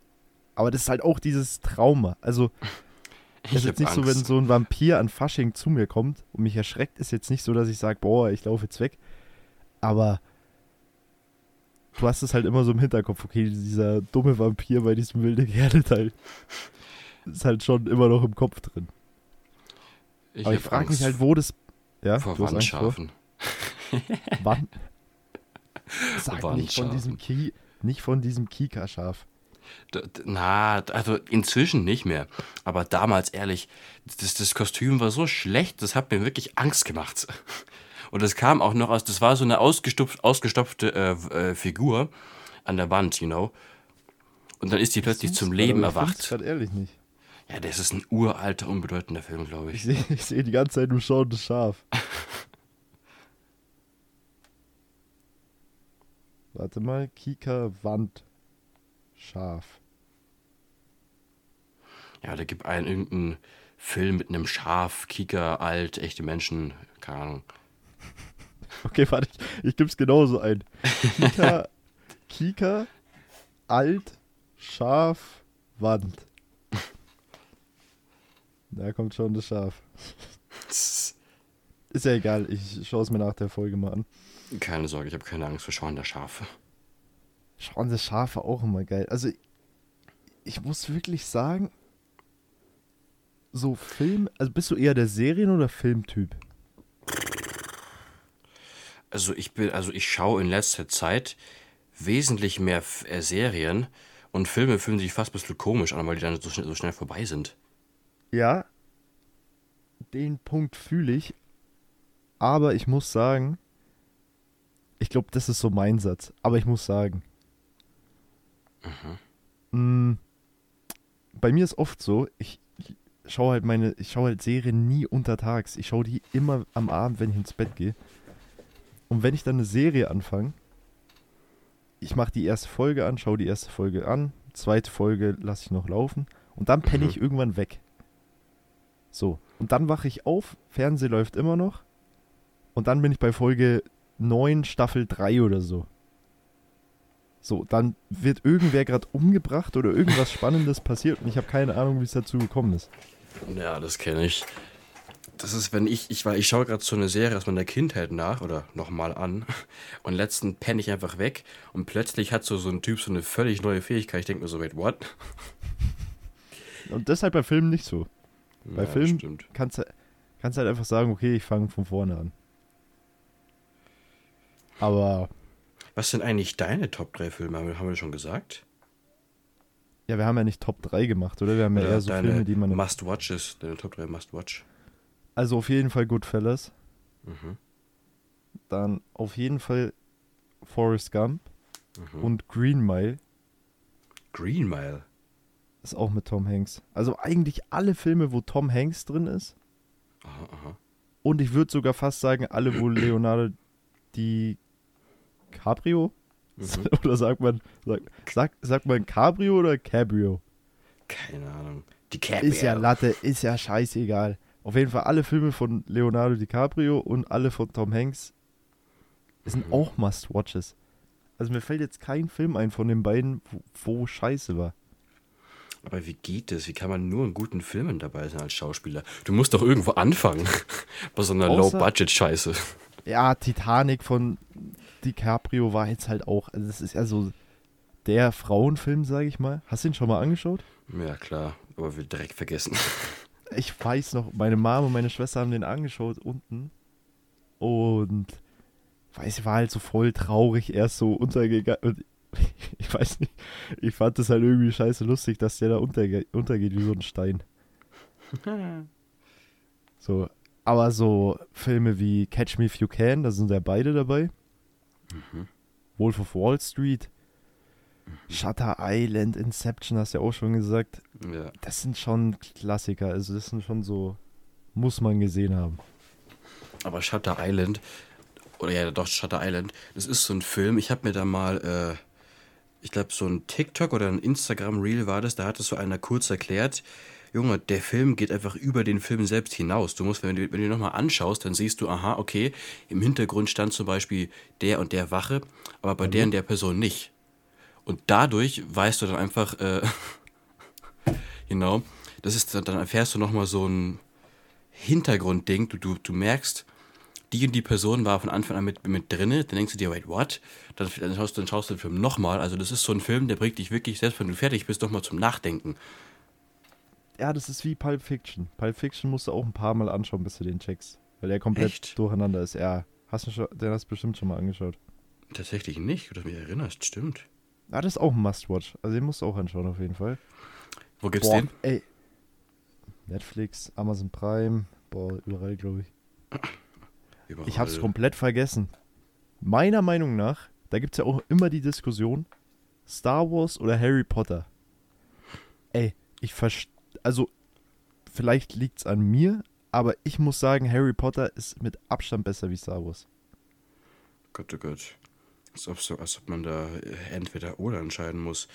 aber das ist halt auch dieses Trauma. Also, [LAUGHS] es ist jetzt nicht so, wenn Angst. so ein Vampir an Fasching zu mir kommt und mich erschreckt, ist jetzt nicht so, dass ich sage, boah, ich laufe jetzt weg. Aber du hast es halt immer so im Hinterkopf, okay, dieser dumme Vampir bei diesem wilde Kerle-Teil ist halt schon immer noch im Kopf drin. Ich Aber ich frage mich Angst halt, wo das. Ja, vor du hast Angst vor Wandschafen. [LAUGHS] wann? Sag nicht von diesem. Ki nicht von diesem Kika-Schaf. Na, also inzwischen nicht mehr. Aber damals, ehrlich, das, das Kostüm war so schlecht, das hat mir wirklich Angst gemacht. Und das kam auch noch aus, das war so eine ausgestopf, ausgestopfte äh, äh, Figur an der Wand, you know. Und dann ist die plötzlich zum Leben erwacht. gerade ehrlich nicht. Ja, das ist ein uralter, unbedeutender Film, glaube Ich ich. sehe ich seh die ganze Zeit nur schauendes Schaf. [LAUGHS] Warte mal, Kika Wand Schaf. Ja, da gibt einen irgendeinen Film mit einem Schaf, Kika, alt, echte Menschen, keine Ahnung. [LAUGHS] Okay, warte, ich, ich gib's genauso ein. Kika, [LAUGHS] Kika, alt, Schaf, Wand. Da kommt schon das Schaf. [LAUGHS] Ist ja egal, ich schaue es mir nach der Folge mal an. Keine Sorge, ich habe keine Angst vor schauender Schafe. Schauen das Schafe auch immer geil. Also, ich muss wirklich sagen, so Film, also bist du eher der Serien- oder Filmtyp? Also ich bin, also ich schaue in letzter Zeit wesentlich mehr äh, Serien und Filme fühlen sich fast ein bisschen komisch an, weil die dann so schnell, so schnell vorbei sind. Ja, den Punkt fühle ich, aber ich muss sagen, ich glaube, das ist so mein Satz, aber ich muss sagen, mh, bei mir ist oft so, ich schaue halt meine, ich schaue halt Serien nie untertags, ich schaue die immer am Abend, wenn ich ins Bett gehe. Und wenn ich dann eine Serie anfange, ich mache die erste Folge an, schaue die erste Folge an, zweite Folge lasse ich noch laufen und dann penne Mhm. ich irgendwann weg. So, und dann wache ich auf, Fernseh läuft immer noch und dann bin ich bei Folge 9, Staffel 3 oder so. So, dann wird irgendwer gerade umgebracht oder irgendwas Spannendes passiert und ich habe keine Ahnung, wie es dazu gekommen ist. Ja, das kenne ich. Das ist, wenn ich, ich war, ich schaue gerade so eine Serie aus meiner Kindheit nach oder nochmal an [LAUGHS] und letzten penne ich einfach weg und plötzlich hat so, so ein Typ so eine völlig neue Fähigkeit. Ich denke mir so, wait, what? Und deshalb bei Filmen nicht so. Bei Ja, Filmen Stimmt. kannst du kannst halt einfach sagen, okay, ich fange von vorne an. Aber Was sind eigentlich deine Top 3 Filme? Haben wir, schon gesagt? ja, wir haben ja nicht Top 3 gemacht, oder? Wir haben ja Oder eher so Filme, die man. Must-Watches, deine Top 3 Must-Watch. Also auf jeden Fall Goodfellas. Mhm. Dann auf jeden Fall Forrest Gump Mhm. und Green Mile Green Mile. ist auch mit Tom Hanks. Also eigentlich alle Filme, wo Tom Hanks drin ist. Aha, aha. Und ich würde sogar fast sagen, alle, wo Leonardo [CLEARS THROAT] DiCaprio? Mhm. [LAUGHS] Oder sagt man, sagt, sagt, sagt man Cabrio oder Cabrio? Keine Ahnung. Die Cap. Ist ja Latte, ist ja scheißegal. Auf jeden Fall alle Filme von Leonardo DiCaprio und alle von Tom Hanks sind Mhm. auch Must-Watches. Also mir fällt jetzt kein Film ein von den beiden, wo, wo scheiße war. Aber wie geht das? Wie kann man nur in guten Filmen dabei sein als Schauspieler? Du musst doch irgendwo anfangen. [LAUGHS] Bei so einer Low-Budget-Scheiße. Ja, Titanic von DiCaprio war jetzt halt auch, also das ist ja so der Frauenfilm, sage ich mal. Hast du ihn schon mal angeschaut? Ja, klar. Aber wir direkt vergessen. [LAUGHS] Ich weiß noch, meine Mama und meine Schwester haben den angeschaut unten und weiß, ich war halt so voll traurig, erst so untergegangen und [LAUGHS] ich weiß nicht, ich fand das halt irgendwie scheiße lustig, dass der da unterge untergeht wie so ein Stein. [LAUGHS] So, aber so Filme wie Catch Me If You Can, da sind ja beide dabei. Mhm. Wolf of Wall Street, Shutter Island, Inception, hast du ja auch schon gesagt. Ja. Das sind schon Klassiker, also das sind schon so, muss man gesehen haben. Aber Shutter Island, oder ja, doch, Shutter Island, das ist so ein Film. Ich habe mir da mal, äh, ich glaube, so ein TikTok oder ein Instagram-Reel war das, da hat es so einer kurz erklärt. Junge, der Film geht einfach über den Film selbst hinaus. Du musst, wenn du, wenn du ihn nochmal anschaust, dann siehst du, aha, okay, im Hintergrund stand zum Beispiel der und der Wache, aber bei der und der Person nicht. Und dadurch weißt du dann einfach, äh, [LAUGHS] genau, das ist, dann erfährst du nochmal so ein Hintergrundding. Du, du, du merkst, die und die Person war von Anfang an mit, mit drinne, dann denkst du dir, wait, what? Dann, dann, schaust, dann schaust du den Film nochmal. Also das ist so ein Film, der bringt dich wirklich, selbst wenn du fertig bist, nochmal zum Nachdenken. Ja, das ist wie Pulp Fiction. Pulp Fiction musst du auch ein paar Mal anschauen, bis du den checkst. Weil der komplett Echt? durcheinander ist. Ja, hast du schon, den hast du bestimmt schon mal angeschaut. Tatsächlich nicht, du mich erinnerst, stimmt. Ah, das ist auch ein Must-Watch. Also den musst du auch anschauen auf jeden Fall. Wo gibt's Boah, den? ey. Netflix, Amazon Prime, boah, überall, glaube ich. Überall. Ich hab's komplett vergessen. Meiner Meinung nach, da gibt's ja auch immer die Diskussion, Star Wars oder Harry Potter. Ey, ich verstehe, also vielleicht liegt's an mir, aber ich muss sagen, Harry Potter ist mit Abstand besser wie Star Wars. Gott, oh Gott. Als ob, so, als ob man da äh, entweder oder entscheiden muss.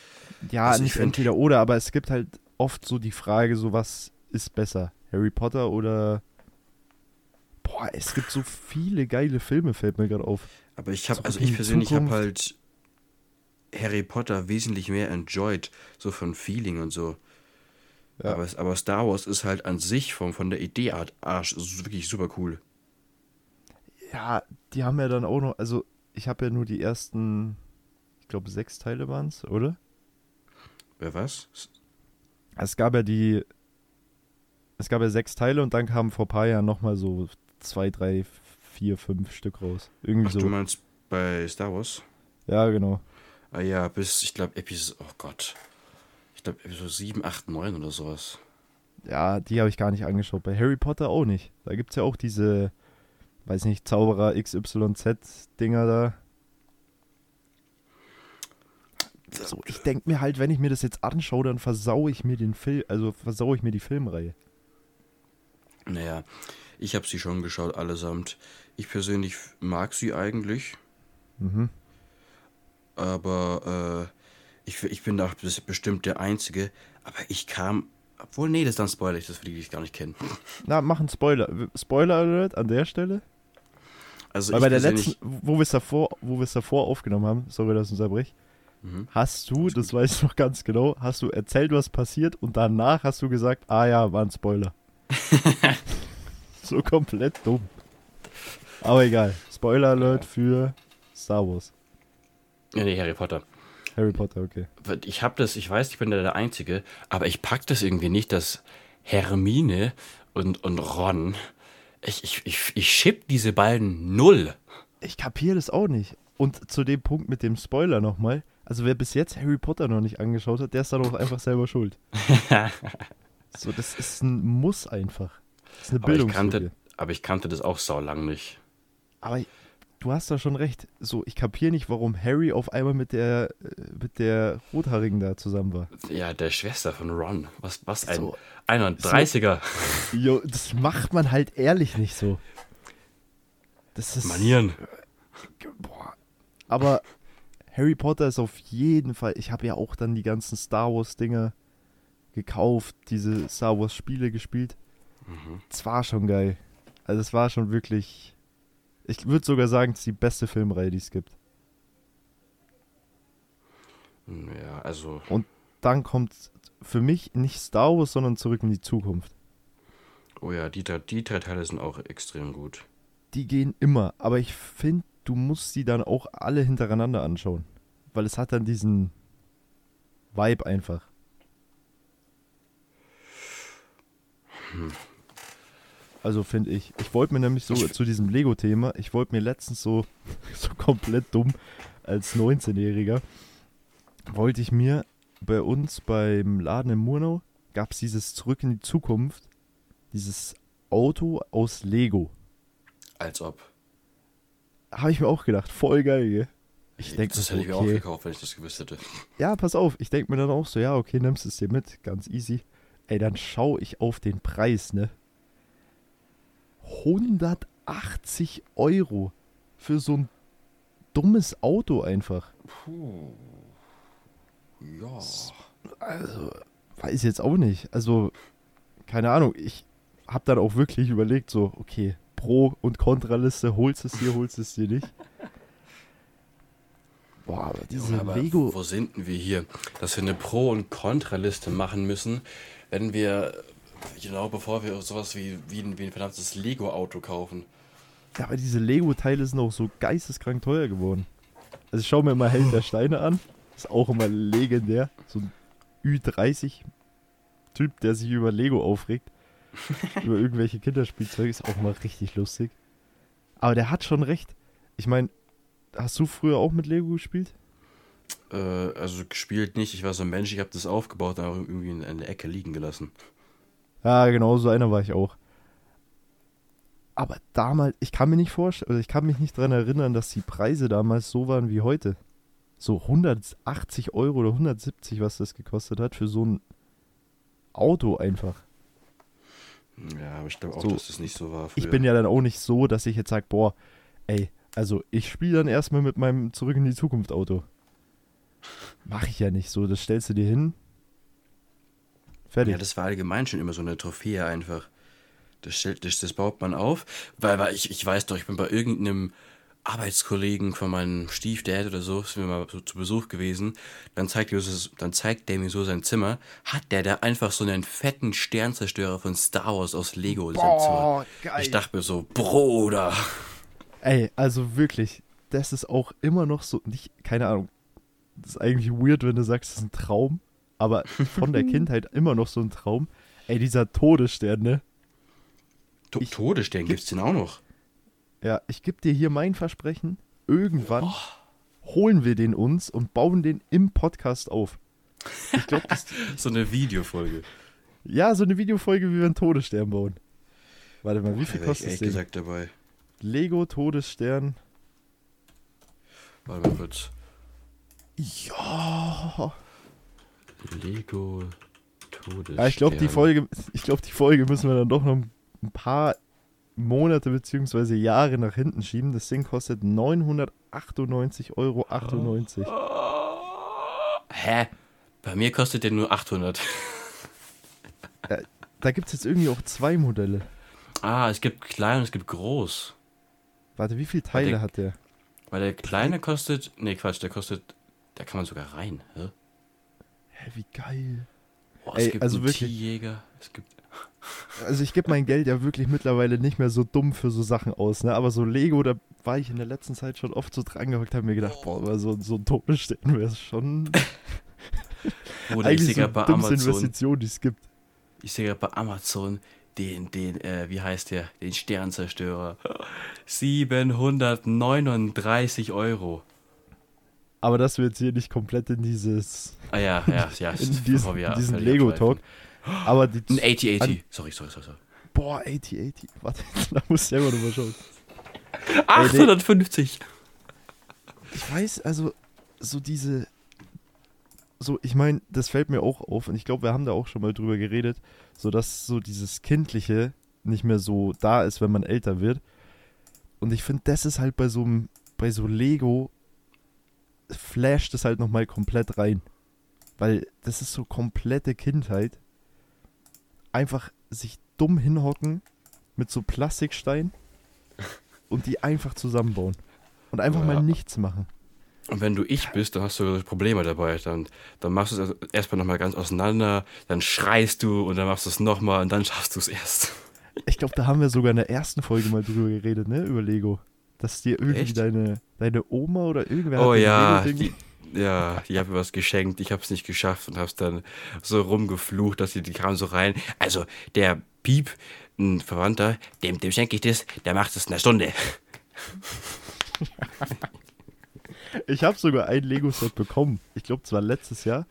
Ja, Also ich nicht entweder oder, aber es gibt halt oft so die Frage, so was ist besser? Harry Potter oder Boah, es gibt so viele geile Filme, fällt mir gerade auf. Aber ich habe, also ich persönlich habe halt Harry Potter wesentlich mehr enjoyed, so von Feeling und so. Ja. Aber, aber Star Wars ist halt an sich von, von der Ideeart Arsch, ist wirklich super cool. Ja, die haben ja dann auch noch, also ich habe ja nur die ersten, ich glaube sechs Teile waren es, oder? Wer was? S- Es gab ja die, es gab ja sechs Teile und dann kamen vor ein paar Jahren nochmal so zwei, drei, vier, fünf Stück raus. Irgendwie Ach, so. du meinst bei Star Wars? Ja, genau. Ah ja, bis, ich glaube, Episode, oh Gott. Glaube, Episode 7, 8, 9 oder sowas. Ja, die habe ich gar nicht angeschaut. Bei Harry Potter auch nicht. Da gibt es ja auch diese, weiß nicht, Zauberer XYZ-Dinger da. So, ich denke mir halt, wenn ich mir das jetzt anschaue, dann versau ich mir den Film, also versau ich mir die Filmreihe. Naja, ich habe sie schon geschaut, allesamt. Ich persönlich mag sie eigentlich, Mhm. aber äh, ich, ich bin da bes- bestimmt der Einzige. Aber ich kam, obwohl, nee, das ist dann Spoiler, das will ich gar nicht kennen. Na, mach einen Spoiler. Spoiler Alert an der Stelle. Also Weil ich bei der letzten, wo wir es davor, wo wir es davor aufgenommen haben, sorry, dass ich unterbrich, Mhm. hast du, das weiß ich noch ganz genau, hast du erzählt, was passiert und danach hast du gesagt, ah ja, war ein Spoiler. [LAUGHS] so komplett dumm. Aber egal. Spoiler Alert für Star Wars. Ja, nee, Harry Potter. Harry Potter, okay. Ich habe das, ich weiß, ich bin da der Einzige, aber ich pack das irgendwie nicht, dass Hermine und, und Ron, ich, ich, ich, ich schipp diese beiden null. Ich kapiere das auch nicht. Und zu dem Punkt mit dem Spoiler nochmal. Also wer bis jetzt Harry Potter noch nicht angeschaut hat, der ist dann auch einfach selber schuld. [LAUGHS] So, das ist ein Muss einfach. Das ist eine Aber ich, kannte, aber ich kannte das auch saulang nicht. Aber du hast da schon recht. So, ich kapiere nicht, warum Harry auf einmal mit der äh, mit der Rothaarigen da zusammen war. Ja, der Schwester von Ron. Was, was ein So. 31er. [LAUGHS] Jo, das macht man halt ehrlich nicht so. Das ist Manieren. Boah. Aber Harry Potter ist auf jeden Fall. Ich habe ja auch dann die ganzen Star Wars Dinger gekauft, diese Star Wars Spiele gespielt. Mhm. Es war schon geil. Also es war schon wirklich. Ich würde sogar sagen, es ist die beste Filmreihe, die es gibt. Ja, also, Dann kommt für mich nicht Star Wars, sondern zurück in die Zukunft. oh ja, die, die drei Teile sind auch extrem gut. Die gehen immer, aber ich finde, du musst sie dann auch alle hintereinander anschauen. Weil es hat dann diesen Vibe einfach. Also finde ich. Ich wollte mir nämlich so Ich- zu diesem Lego-Thema, ich wollte mir letztens so, [LAUGHS] so komplett dumm als 19-Jähriger, wollte ich mir bei uns beim Laden in Murnau, gab es dieses Zurück in die Zukunft, dieses Auto aus Lego. Als ob. Habe ich mir auch gedacht, voll geil, gell? Ich denk das hätte ich mir auch gekauft, wenn ich das gewusst hätte. [LAUGHS] Ja, pass auf, ich denke mir dann auch so, ja, okay, nimmst es dir mit, ganz easy. Ey, dann schaue ich auf den Preis, ne? 180 Euro für so ein dummes Auto einfach. Puh. Ja. Also, weiß jetzt auch nicht. Also, keine Ahnung, ich habe dann auch wirklich überlegt, so, okay, Pro- und Kontraliste, holst es dir, holst es dir nicht. Boah, aber diese Junge, aber Lego. Wo sind denn wir hier? Dass wir eine Pro- und Kontraliste machen müssen, wenn wir, genau bevor wir sowas wie, wie, ein, wie ein verdammtes Lego-Auto kaufen. Ja, aber diese Lego-Teile sind auch so geisteskrank teuer geworden. Also ich schaue mir immer Held der Steine an. Ist auch immer legendär. So ein Ü30-Typ, der sich über Lego aufregt. [LAUGHS] über irgendwelche Kinderspielzeuge. Ist auch mal richtig lustig. Aber der hat schon recht. Ich meine, hast du früher auch mit Lego gespielt? Äh, also gespielt nicht. Ich war so ein Mensch, ich habe das aufgebaut und auch irgendwie in, in der Ecke liegen gelassen. Ja, genau so einer war ich auch. Aber damals, ich kann mir nicht vorstellen, oder ich kann mich nicht daran erinnern, dass die Preise damals so waren wie heute. So 180 Euro oder 170, was das gekostet hat für so ein Auto einfach. Ja, aber ich glaube auch, So, dass das nicht so war. Ich früher. bin ja dann auch nicht so, dass ich jetzt sage, boah, ey, also ich spiele dann erstmal mit meinem Zurück in die Zukunft Auto. Mach ich ja nicht so, das stellst du dir hin. Fertig. Ja, das war allgemein schon immer so eine Trophäe einfach. Das, stellt, das, das baut man auf, weil, weil ich, ich weiß doch, ich bin bei irgendeinem Arbeitskollegen von meinem Stiefdad oder so, sind wir mal so zu Besuch gewesen, dann zeigt, er so, dann zeigt der mir so sein Zimmer, hat der da einfach so einen fetten Sternzerstörer von Star Wars aus Lego in seinem Zimmer. geil. Ich dachte mir so, Bruder. Ey, also wirklich, das ist auch immer noch so, nicht, keine Ahnung, das ist eigentlich weird, wenn du sagst, das ist ein Traum, aber von der [LAUGHS] Kindheit immer noch so ein Traum. Ey, dieser Todesstern, ne? To Ich- Todesstern gibt's den auch noch. Ja, ich gebe dir hier mein Versprechen, irgendwann holen wir den uns und bauen den im Podcast auf. Ich glaube, das, [LAUGHS] So eine Videofolge. ja, so eine Videofolge, wie wir einen Todesstern bauen. Warte mal, wie viel Da wär ich kostet das ehrlich Ding? gesagt dabei. Lego Todesstern. Warte mal kurz. Ja. Lego Todesstern. Ja, ich glaube, die Folge, ich glaube, die Folge müssen wir dann doch noch ein paar Monate bzw. Jahre nach hinten schieben. Das Ding kostet 998,98 Euro. Hä? Bei mir kostet der nur 800. Da gibt es jetzt irgendwie auch zwei Modelle. Ah, es gibt klein und es gibt groß. Warte, wie viele Teile der- hat der? Weil der kleine kostet. Nee, Quatsch, der kostet. Da kann man sogar rein. Hä? Hä, wie geil. Oh, Ey, es gibt also wirklich- Tierjäger. Es gibt. [LAUGHS] Also ich gebe mein Geld ja wirklich mittlerweile nicht mehr so dumm für so Sachen aus, ne? Aber so Lego, da war ich in der letzten Zeit schon oft so dran gehockt, habe mir gedacht, boah, aber so, so ein Todesstern wäre es schon [LAUGHS] Oder ich eigentlich sehe so bei Amazon. Investition, die es gibt. Ich sehe gerade bei Amazon den, den, äh, wie heißt der? Den Sternzerstörer. [LAUGHS] 739 Euro. Aber dass wir jetzt hier nicht komplett in dieses Ah ja, ja, ja. in diesen, in diesen Lego-Talk. Aber die. Ein 8080. Sorry, sorry, sorry. sorry. Boah, 80, 80. Warte, [LAUGHS] da muss ich selber nochmal schauen. 850. Ich weiß, also, so diese. So, ich meine, das fällt mir auch auf und ich glaube, wir haben da auch schon mal drüber geredet, so dass so dieses Kindliche nicht mehr so da ist, wenn man älter wird. Und ich finde, das ist halt bei so einem, bei so Lego flasht es halt nochmal komplett rein. Weil das ist so komplette Kindheit. Einfach sich dumm hinhocken mit so Plastiksteinen [LAUGHS] und die einfach zusammenbauen. Und einfach Ja. mal nichts machen. Und wenn du ich bist, dann hast du Probleme dabei. Dann, dann machst du es erstmal nochmal ganz auseinander, dann schreist du und dann machst du es nochmal und dann schaffst du es erst. Ich glaube, da haben wir sogar in der ersten Folge mal drüber geredet, ne? Über Lego. Dass dir irgendwie Echt? deine, deine Oma oder irgendwer Oh ja, die, ja, die hat mir was geschenkt, ich habe es nicht geschafft und habe es dann so rumgeflucht, dass sie die kam so rein. Also der Piep, ein Verwandter, dem, dem schenke ich das, der macht es in einer Stunde. [LAUGHS] Ich habe sogar ein Lego-Set bekommen. Ich glaube, zwar letztes Jahr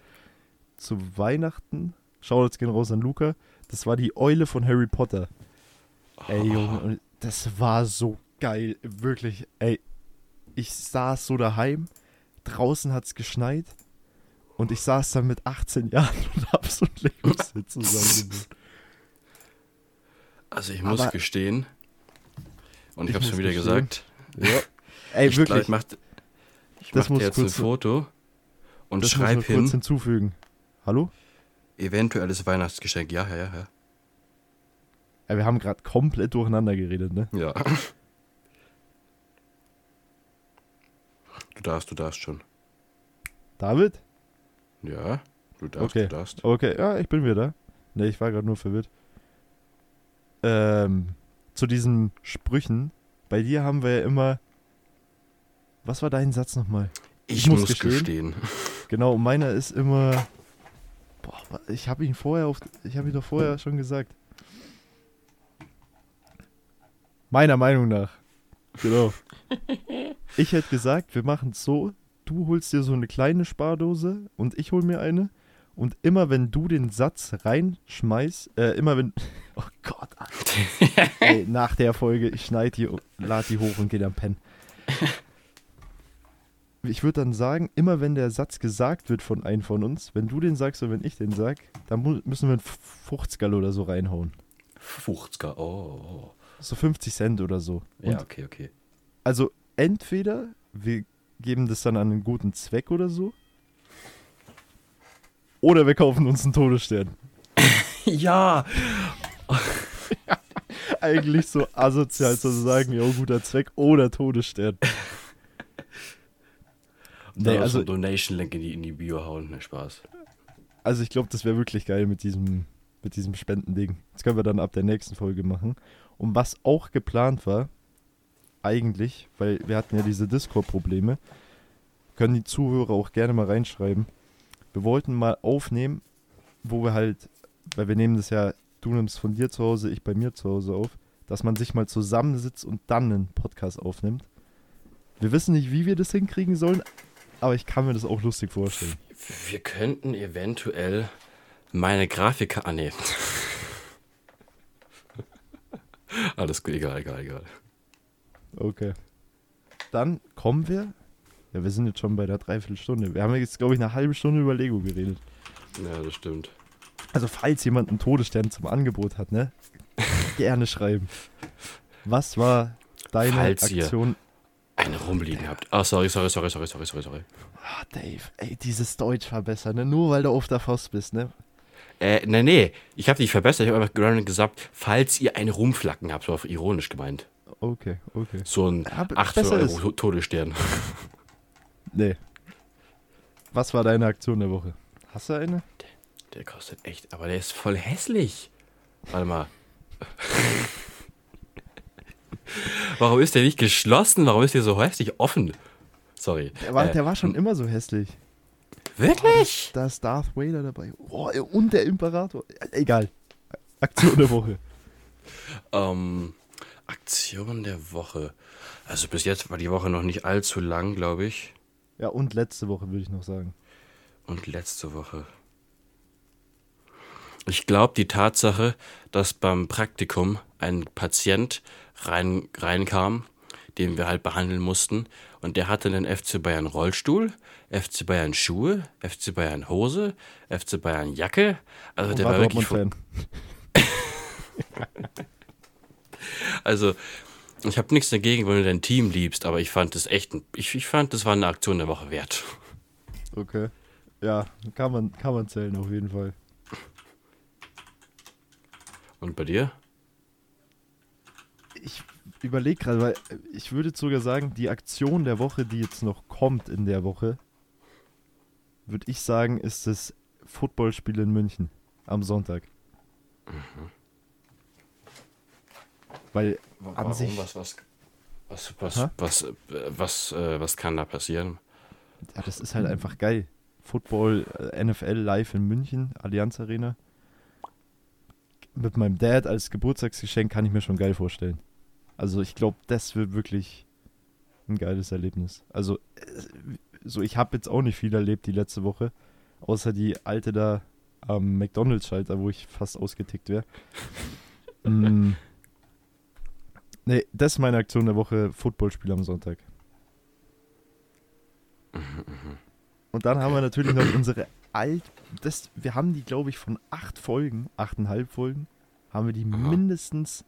zu Weihnachten. Schau jetzt gehen raus an Luca. Das war die Eule von Harry Potter. Ey, Junge, und das war so geil. Wirklich, ey. Ich saß so daheim. Draußen hat's geschneit. Und ich saß dann mit 18 Jahren [LAUGHS] und hab so ein Lego-Set zusammengebaut. Also ich muss Aber- gestehen, und ich, es schon wieder gestehen. gesagt, Ja. [LAUGHS] Ey, ich wirklich. ich mach, ich Das mach muss dir jetzt ein Foto und das schreib muss man kurz hin, hinzufügen. Hallo? eventuelles Weihnachtsgeschenk. Ja, ja, ja, ja. Ja, wir haben gerade komplett durcheinander geredet, ne? Ja. [LAUGHS] Du darfst, du darfst schon. David? Ja, du darfst, Okay. du darfst. Okay, ja, ich bin wieder da. Ne, ich war gerade nur verwirrt. Ähm, zu diesen Sprüchen. Bei dir haben wir ja immer. Was war dein Satz nochmal? Ich, Ich muss muss gestehen. gestehen. [LAUGHS] Genau, meiner ist immer. Boah, ich habe ihn vorher auf. Ich habe ihn doch vorher schon gesagt. Meiner Meinung nach. Genau. [LAUGHS] Ich hätte gesagt, wir machen es so, du holst dir so eine kleine Spardose und ich hol mir eine. Und immer wenn du den Satz reinschmeißt, äh, immer wenn. [LAUGHS] Oh Gott, Alter. [LAUGHS] Ey, nach der Folge, ich schneide die, lade die hoch und gehe dann pennen. Ich würde dann sagen, immer wenn der Satz gesagt wird von einem von uns, wenn du den sagst oder wenn ich den sag, dann müssen wir einen 50 oder so reinhauen. 50er, oh. So 50 Cent oder so. Und Ja, okay, okay. also entweder wir geben das dann an einen guten Zweck oder so. Oder wir kaufen uns einen Todesstern. [LAUGHS] Ja! [LAUGHS] Eigentlich so asozial zu sagen, jo, guter Zweck oder Todesstern. Nee, Nee, also also, Donation-Link in die, in die Bio hauen, ne Spaß. also ich glaube, das wäre wirklich geil mit diesem, mit diesem Spendending. Das können wir dann ab der nächsten Folge machen. Und was auch geplant war, eigentlich, weil wir hatten ja diese Discord-Probleme, können die Zuhörer auch gerne mal reinschreiben. Wir wollten mal aufnehmen, wo wir halt, weil wir nehmen das ja, du nimmst von dir zu Hause, ich bei mir zu Hause auf, dass man sich mal zusammensitzt und dann einen Podcast aufnimmt. Wir wissen nicht, wie wir das hinkriegen sollen, aber ich kann mir das auch lustig vorstellen. Wir könnten eventuell meine Grafiker annehmen. [LAUGHS] Alles gut, egal, egal, egal. Okay. Dann kommen wir. Ja, wir sind jetzt schon bei der Dreiviertelstunde. Wir haben jetzt, glaube ich, eine halbe Stunde über Lego geredet. Ja, das stimmt. Also, falls jemand einen Todesstern zum Angebot hat, ne? [LAUGHS] Gerne schreiben. Was war deine Falls ihr- Aktion? Eine rumliegen habt. Ah, sorry, sorry, sorry, sorry, sorry, sorry, sorry. Ah, Dave, ey, dieses Deutsch verbessern, ne? Nur weil du auf der Faust bist, ne? Äh, nee, nee, ich habe dich verbessert. Ich habe einfach gesagt, falls ihr eine Rumflacken habt, so auf ironisch gemeint. Okay, okay. So ein Ja, be- 800 besser Euro Todesstern. [LAUGHS] Nee. Was war deine Aktion der Woche? Hast du eine? Der kostet echt, aber der ist voll hässlich. Warte mal. [LAUGHS] Warum ist der nicht geschlossen? Warum ist der so hässlich offen? Sorry. Der war, Äh, der war schon immer so hässlich. Wirklich? Da ist Darth Vader dabei. Oh, und der Imperator. Egal. Aktion der Woche. [LAUGHS] Ähm, Aktion der Woche. Also bis jetzt war die Woche noch nicht allzu lang, glaube ich. Ja, und letzte Woche würde ich noch sagen. Und letzte Woche. Ich glaube, die Tatsache, dass beim Praktikum ein Patient rein, reinkam, den wir halt behandeln mussten, und der hatte einen FC Bayern Rollstuhl, FC Bayern Schuhe, FC Bayern Hose, FC Bayern Jacke. Also Und der war war wirklich. Dortmund-Fan. [LAUGHS] [LAUGHS] Also ich habe nichts dagegen, wenn du dein Team liebst, aber ich fand das echt, ich, ich fand, das war eine Aktion der Woche wert. Okay. Ja, kann man, kann man zählen auf jeden Fall. Und bei dir? Ich überlege gerade, weil ich würde sogar sagen, die Aktion der Woche, die jetzt noch kommt in der Woche, würde ich sagen, ist das Footballspiel in München am Sonntag. Weil an sich, Was, was, was, was, Hä? was, was, äh, was kann da passieren? ja, das ist halt einfach geil. Football, äh, NFL live in München, Allianz Arena. Mit meinem Dad als Geburtstagsgeschenk kann ich mir schon geil vorstellen. Also ich glaube, das wird wirklich ein geiles Erlebnis. Also äh, so ich habe jetzt auch nicht viel erlebt die letzte Woche, außer die alte da am McDonald's-Schalter, wo ich fast ausgetickt wäre. [LAUGHS] mm. Nee, das ist meine Aktion der Woche, Footballspiel am Sonntag. Und dann haben wir natürlich noch unsere alt, das, wir haben die, glaube ich, von acht Folgen, achteinhalb Folgen, haben wir die Aha. mindestens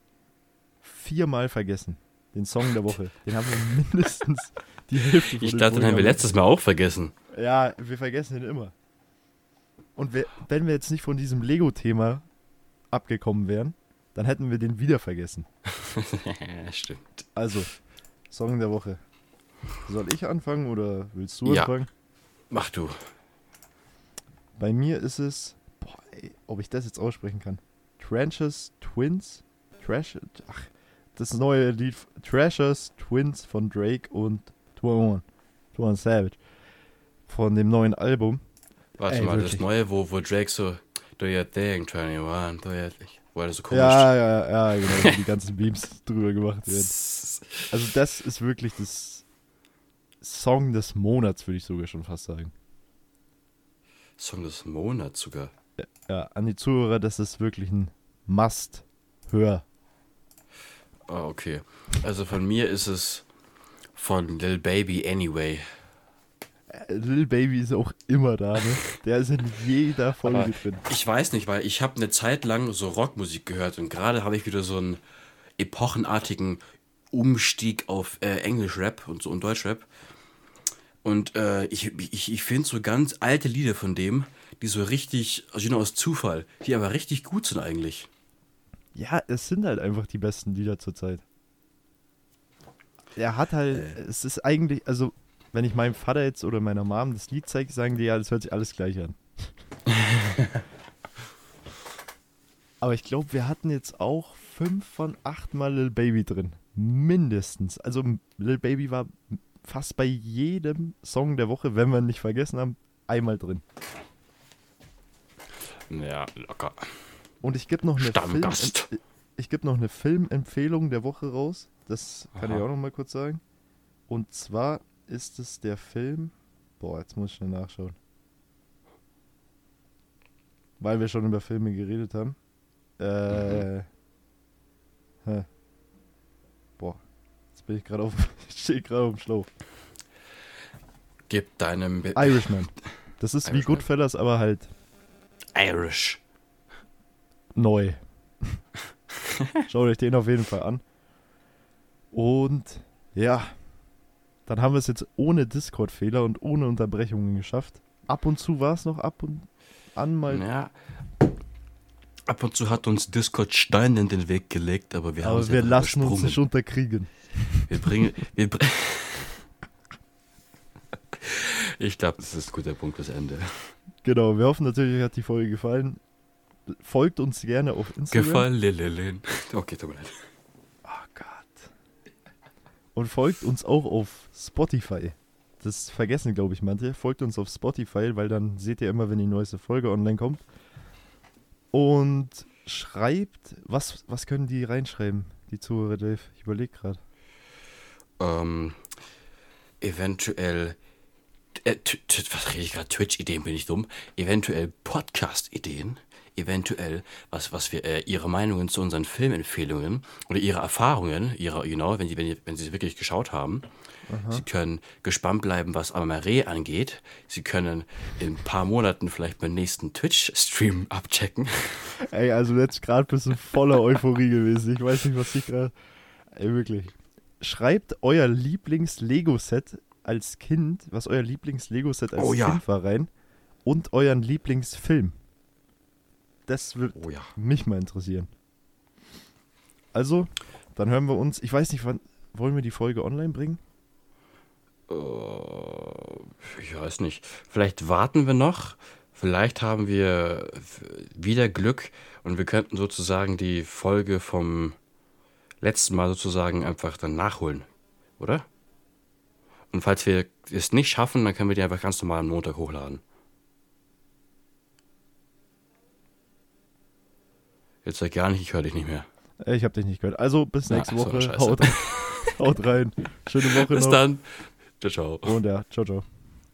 viermal vergessen. Den Song der Woche. Den haben wir mindestens die Hälfte von Ich dachte, den haben wir letztes Mal auch vergessen. Ja, wir vergessen den immer. Und wir, wenn wir jetzt nicht von diesem Lego-Thema abgekommen wären, dann hätten wir den wieder vergessen. [LAUGHS] Stimmt. Also, Song der Woche. Soll ich anfangen oder willst du Ja. anfangen? Mach du. Bei mir ist es, boah, ey, ob ich das jetzt aussprechen kann. Trenches Twins? Trash, ach, das neue Lied Trashers Twins von Drake und 21. 21 Savage. Von dem neuen Album. Warte Ey, mal, wirklich. das neue, wo, wo Drake so Do your thing, 21, do your thing. Wo er so komisch. Ja, ja, ja, genau, wo die ganzen Beams [LAUGHS] drüber gemacht werden. [LAUGHS] Also das ist wirklich das Song des Monats, würde ich sogar schon fast sagen. Song des Monats sogar. Ja, an die Zuhörer, das ist wirklich ein Must-Hör. Ah, okay. Also von mir ist es von Lil Baby Anyway. Lil Baby ist auch immer da, ne? Der ist in jeder Folge Aber drin. Ich weiß nicht, weil ich habe eine Zeit lang so Rockmusik gehört und gerade habe ich wieder so einen epochenartigen Umstieg auf äh, Englisch-Rap und so und Deutsch-Rap. Und äh, ich, ich, ich finde so ganz alte Lieder von dem, die so richtig, also nur aus Zufall, die aber richtig gut sind eigentlich. Ja, es sind halt einfach die besten Lieder zurzeit. Er hat halt, Äh. es ist eigentlich, also, wenn ich meinem Vater jetzt oder meiner Mom das Lied zeige, sagen die ja, das hört sich alles gleich an. [LAUGHS] Aber ich glaube, wir hatten jetzt auch fünf von acht Mal Lil Baby drin. Mindestens. Also Lil Baby war fast bei jedem Song der Woche, wenn wir ihn nicht vergessen haben, einmal drin. Ja, locker. Und ich gebe noch eine Stammgast. Film, ich gebe noch eine Filmempfehlung der Woche raus. Das kann Aha. ich auch noch mal kurz sagen. Und zwar ist es der Film. Boah, jetzt muss ich schnell nachschauen. Weil wir schon über Filme geredet haben. Äh. Hä. Boah. Jetzt bin ich gerade auf. [LAUGHS] Ich stehe gerade auf dem Schlauch. Gib deinem Be Irishman. [LAUGHS] Das ist wie Irishman? Goodfellas, aber halt Irish. neu. [LAUGHS] Schaut euch den auf jeden Fall an. Und ja, dann haben wir es jetzt ohne Discord-Fehler und ohne Unterbrechungen geschafft. Ab und zu war es noch ab und an mal. Ja. Ab und zu hat uns Discord Steine in den Weg gelegt, aber wir haben aber sie wir einfach lassen uns nicht unterkriegen. Wir bringen. Wir br [LAUGHS] ich glaube, das ist ein guter Punkt fürs Ende. Genau, wir hoffen natürlich, euch hat die Folge gefallen. Folgt uns gerne auf Instagram. Gefallen. Okay, tut mir leid. Und folgt uns auch auf Spotify. Das vergessen, glaube ich, manche. Folgt uns auf Spotify, weil dann seht ihr immer, wenn die neueste Folge online kommt. Und schreibt, was, was können die reinschreiben, die Zuhörer, Dave? Ich überlege gerade. Ähm, eventuell. Äh, was rede ich gerade? Twitch-Ideen bin ich dumm. Eventuell Podcast-Ideen. Eventuell, was, was wir, äh, ihre Meinungen zu unseren Filmempfehlungen oder ihre Erfahrungen, ihre, genau, wenn sie, wenn, sie- wenn sie sie wirklich geschaut haben. Sie können gespannt bleiben, was Amare angeht. Sie können in ein paar Monaten vielleicht beim nächsten Twitch-Stream abchecken. [LAUGHS] Ey, also jetzt gerade bist du voller Euphorie gewesen. Ich weiß nicht, was ich gerade. Ey, wirklich. Schreibt euer Lieblings-Lego-Set als Kind, was euer Lieblings-Lego-Set als Oh ja. Kind war rein. Und euren Lieblingsfilm. Das würde Oh ja. mich mal interessieren. Also, dann hören wir uns. Ich weiß nicht, wann. Wollen wir die Folge online bringen? Äh, ich weiß nicht. Vielleicht warten wir noch. Vielleicht haben wir wieder Glück und wir könnten sozusagen die Folge vom letzten Mal sozusagen einfach dann nachholen. Oder? Und falls wir es nicht schaffen, dann können wir die einfach ganz normal am Montag hochladen. Jetzt sag gar nicht, ich höre dich nicht mehr. Ich habe dich nicht gehört. Also, bis nächste so, Woche. Haut, haut rein. Schöne Woche Bis noch. dann. Ciao, ciao. Und ja, ciao, ciao.